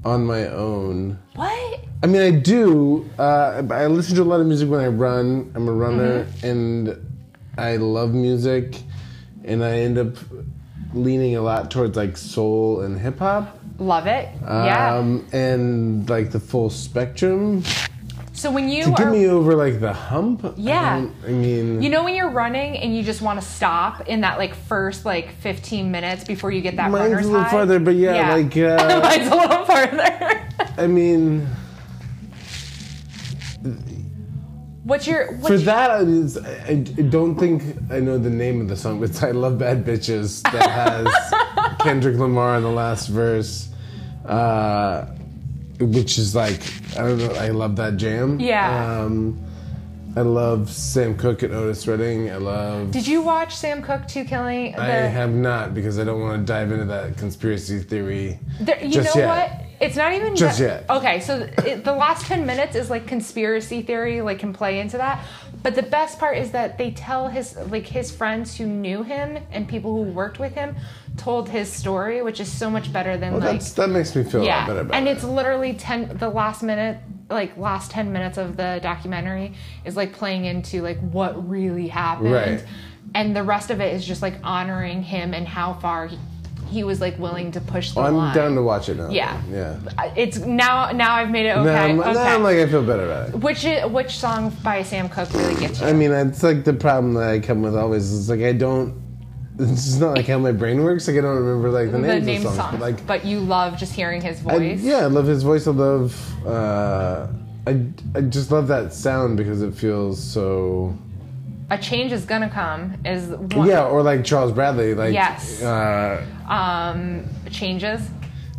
on my own. What? I mean, I do. Uh, I listen to a lot of music when I run. I'm a runner, Mm-hmm. and I love music, and I end up leaning a lot towards like soul and hip hop. Love it. yeah. Um, and like the full spectrum So when you to get are, me over like the hump. Yeah. don't- I, mean, you know, when you're running and you just want to stop in that like first like 15 minutes before you get that mine's runner's a little high. farther, but yeah, like uh, mine's a little farther. I mean, What's your what's for your- that, I, I, I don't think I know the name of the song, but "I Love Bad Bitches" that has Kendrick Lamar in the last verse, uh, which is like I don't know. I love that jam. Yeah. Um, I love Sam Cooke and Otis Redding. I love. Did you watch Sam Cooke two killing? The, I have not because I don't want to dive into that conspiracy theory. There, you just know yet. what? It's not even Just ju- yet. Okay, so it, the last 10 minutes is like conspiracy theory, like can play into that. But the best part is that they tell his like his friends who knew him and people who worked with him told his story, which is so much better than Well, like that's that makes me feel a yeah. lot better about and it. it's literally 10 the last minute like last 10 minutes of the documentary is like playing into like what really happened. Right. And the rest of it is just like honoring him and how far he, he was like willing to push the Oh, I'm line. down to watch it now. Yeah. Yeah. Uh, it's now now I've made it okay. Now, I'm, okay. now I'm like I feel better about it. which which song by Sam Cooke really gets you? I mean, it's like the problem that I come with always. It's like I don't. It's just not like how my brain works. Like I don't remember like the, the names name of songs, songs, but like but you love just hearing his I, voice. yeah, I love his voice. I love. Uh, I I just love that sound because it feels so. A change is gonna come is one. Yeah, or like Charles Bradley, like Yes. uh, Um, changes.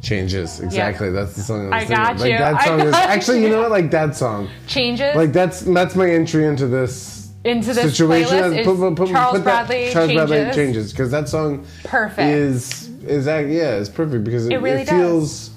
changes exactly. That's the song. I, was I got you. Like that I song is actually, you know what? Like that song. Changes Like that's that's my entry into this into this situation. playlist Put- put- put- Charles put that- Bradley Charles changes. Bradley changes because that song Perfect. is is that yeah, it's perfect because it, It really it feels.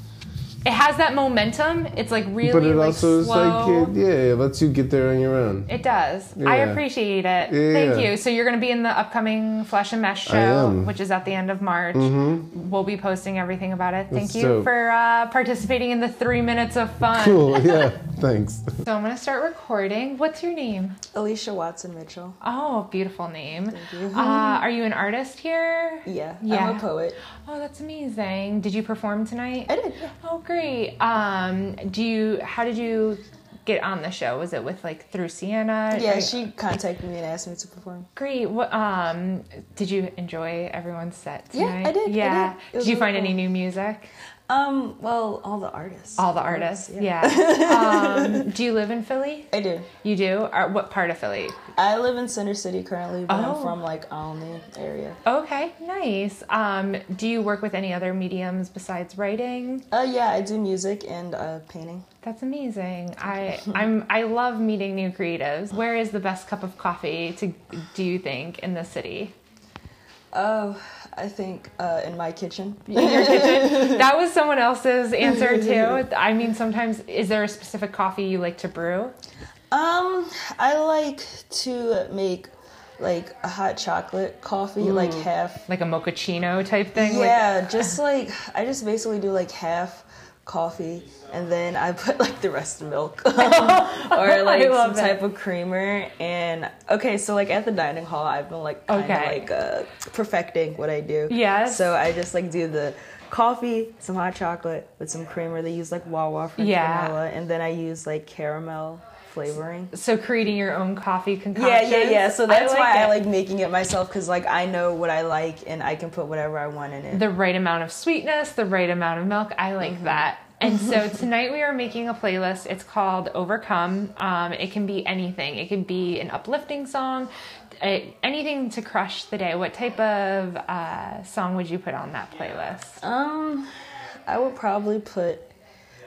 It has that momentum. It's like really But it like also is slow. like it, yeah, it lets you get there on your own. It does. I appreciate it. Yeah. Thank you. So you're going to be in the upcoming Flesh and Mesh show, which is at the end of March. We'll be posting everything about it. Thank That's you dope. for uh, participating in the three minutes of fun. Cool, yeah, thanks. So I'm going to start recording. What's your name? Alicia Watson Mitchell. Oh, beautiful name. Thank you. Uh, are you an artist here? Yeah, Yeah. I'm a poet. Oh, that's amazing. Did you perform tonight? I did. Yeah. Oh, great. Um, do you? How did you get on the show? Was it with like through Sienna? Yeah, she contacted me and asked me to perform. Great. What? Um, did you enjoy everyone's set tonight? Yeah? I did, I Yeah. did. Did you really find any new music? Um, well, all the artists. All the artists. Yeah. um, do you live in Philly? I do. You do. Or what part of Philly? I live in Center City currently, but Oh. I'm from like Olney area. Okay, nice. Um, do you work with any other mediums besides writing? Uh, yeah, I do music and uh, painting. That's amazing. I I'm I love meeting new creatives. Where is the best cup of coffee to do you think in the city? Oh, I think uh, in my kitchen. In your kitchen? that was someone else's answer too. I mean, sometimes is there a specific coffee you like to brew? Um, I like to make like a hot chocolate coffee, like half. Like a mochaccino type thing? Like- Yeah, just like I just basically do like half coffee and then I put like the rest of milk or like some it. type of creamer and okay so like at the dining hall I've been like kind of Okay. like uh, perfecting what I do Yeah. so I just like do the coffee some hot chocolate with some creamer they use like Wawa French Yeah. vanilla and then I use like caramel flavoring so creating your own coffee concoction. yeah yeah yeah. so that's why I like making it myself because like I know what I like and I can put whatever I want in it the right amount of sweetness, the right amount of milk. I like Mm-hmm. that. And so tonight we are making a playlist. It's called Overcome. Um, it can be anything. It can be an uplifting song, anything to crush the day. What type of uh, song would you put on that playlist? Um, I would probably put.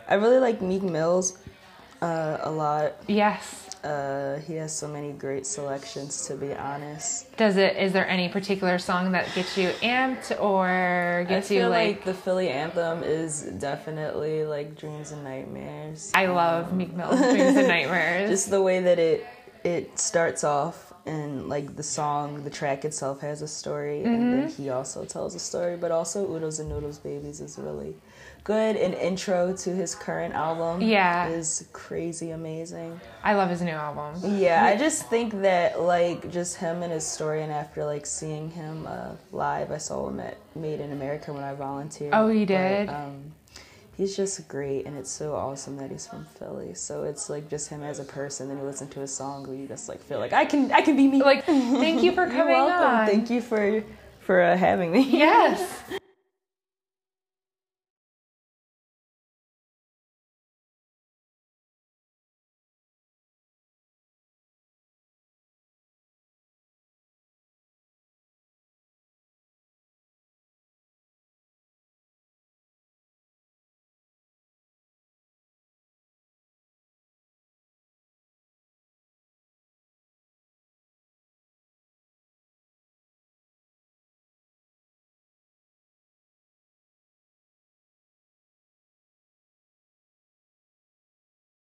I really like Meek Mills uh, a lot. Yes. Uh, he has so many great selections, to be honest. Does it? Is there any particular song that gets you amped or gets you feel like? like the Philly anthem is definitely like Dreams and Nightmares. I love Meek Mill's Dreams and Nightmares. Just the way that it it starts off and like the song, the track itself has a story, and then Mm-hmm. he also tells a story. But also, Oodles and Noodles Babies is really good. An intro to his current album, Yeah. is crazy amazing. I love his new album. Yeah, I just think that like just him and his story, and after like seeing him uh, live, I saw him at Made in America when I volunteered. Oh, he But, did? um, he's just great, and it's so awesome that he's from Philly. So it's like just him as a person. Then you listen to his song, where you just like feel like I can, I can be me. Like, thank you for You're coming welcome. on. Thank you for for uh, having me. Yes.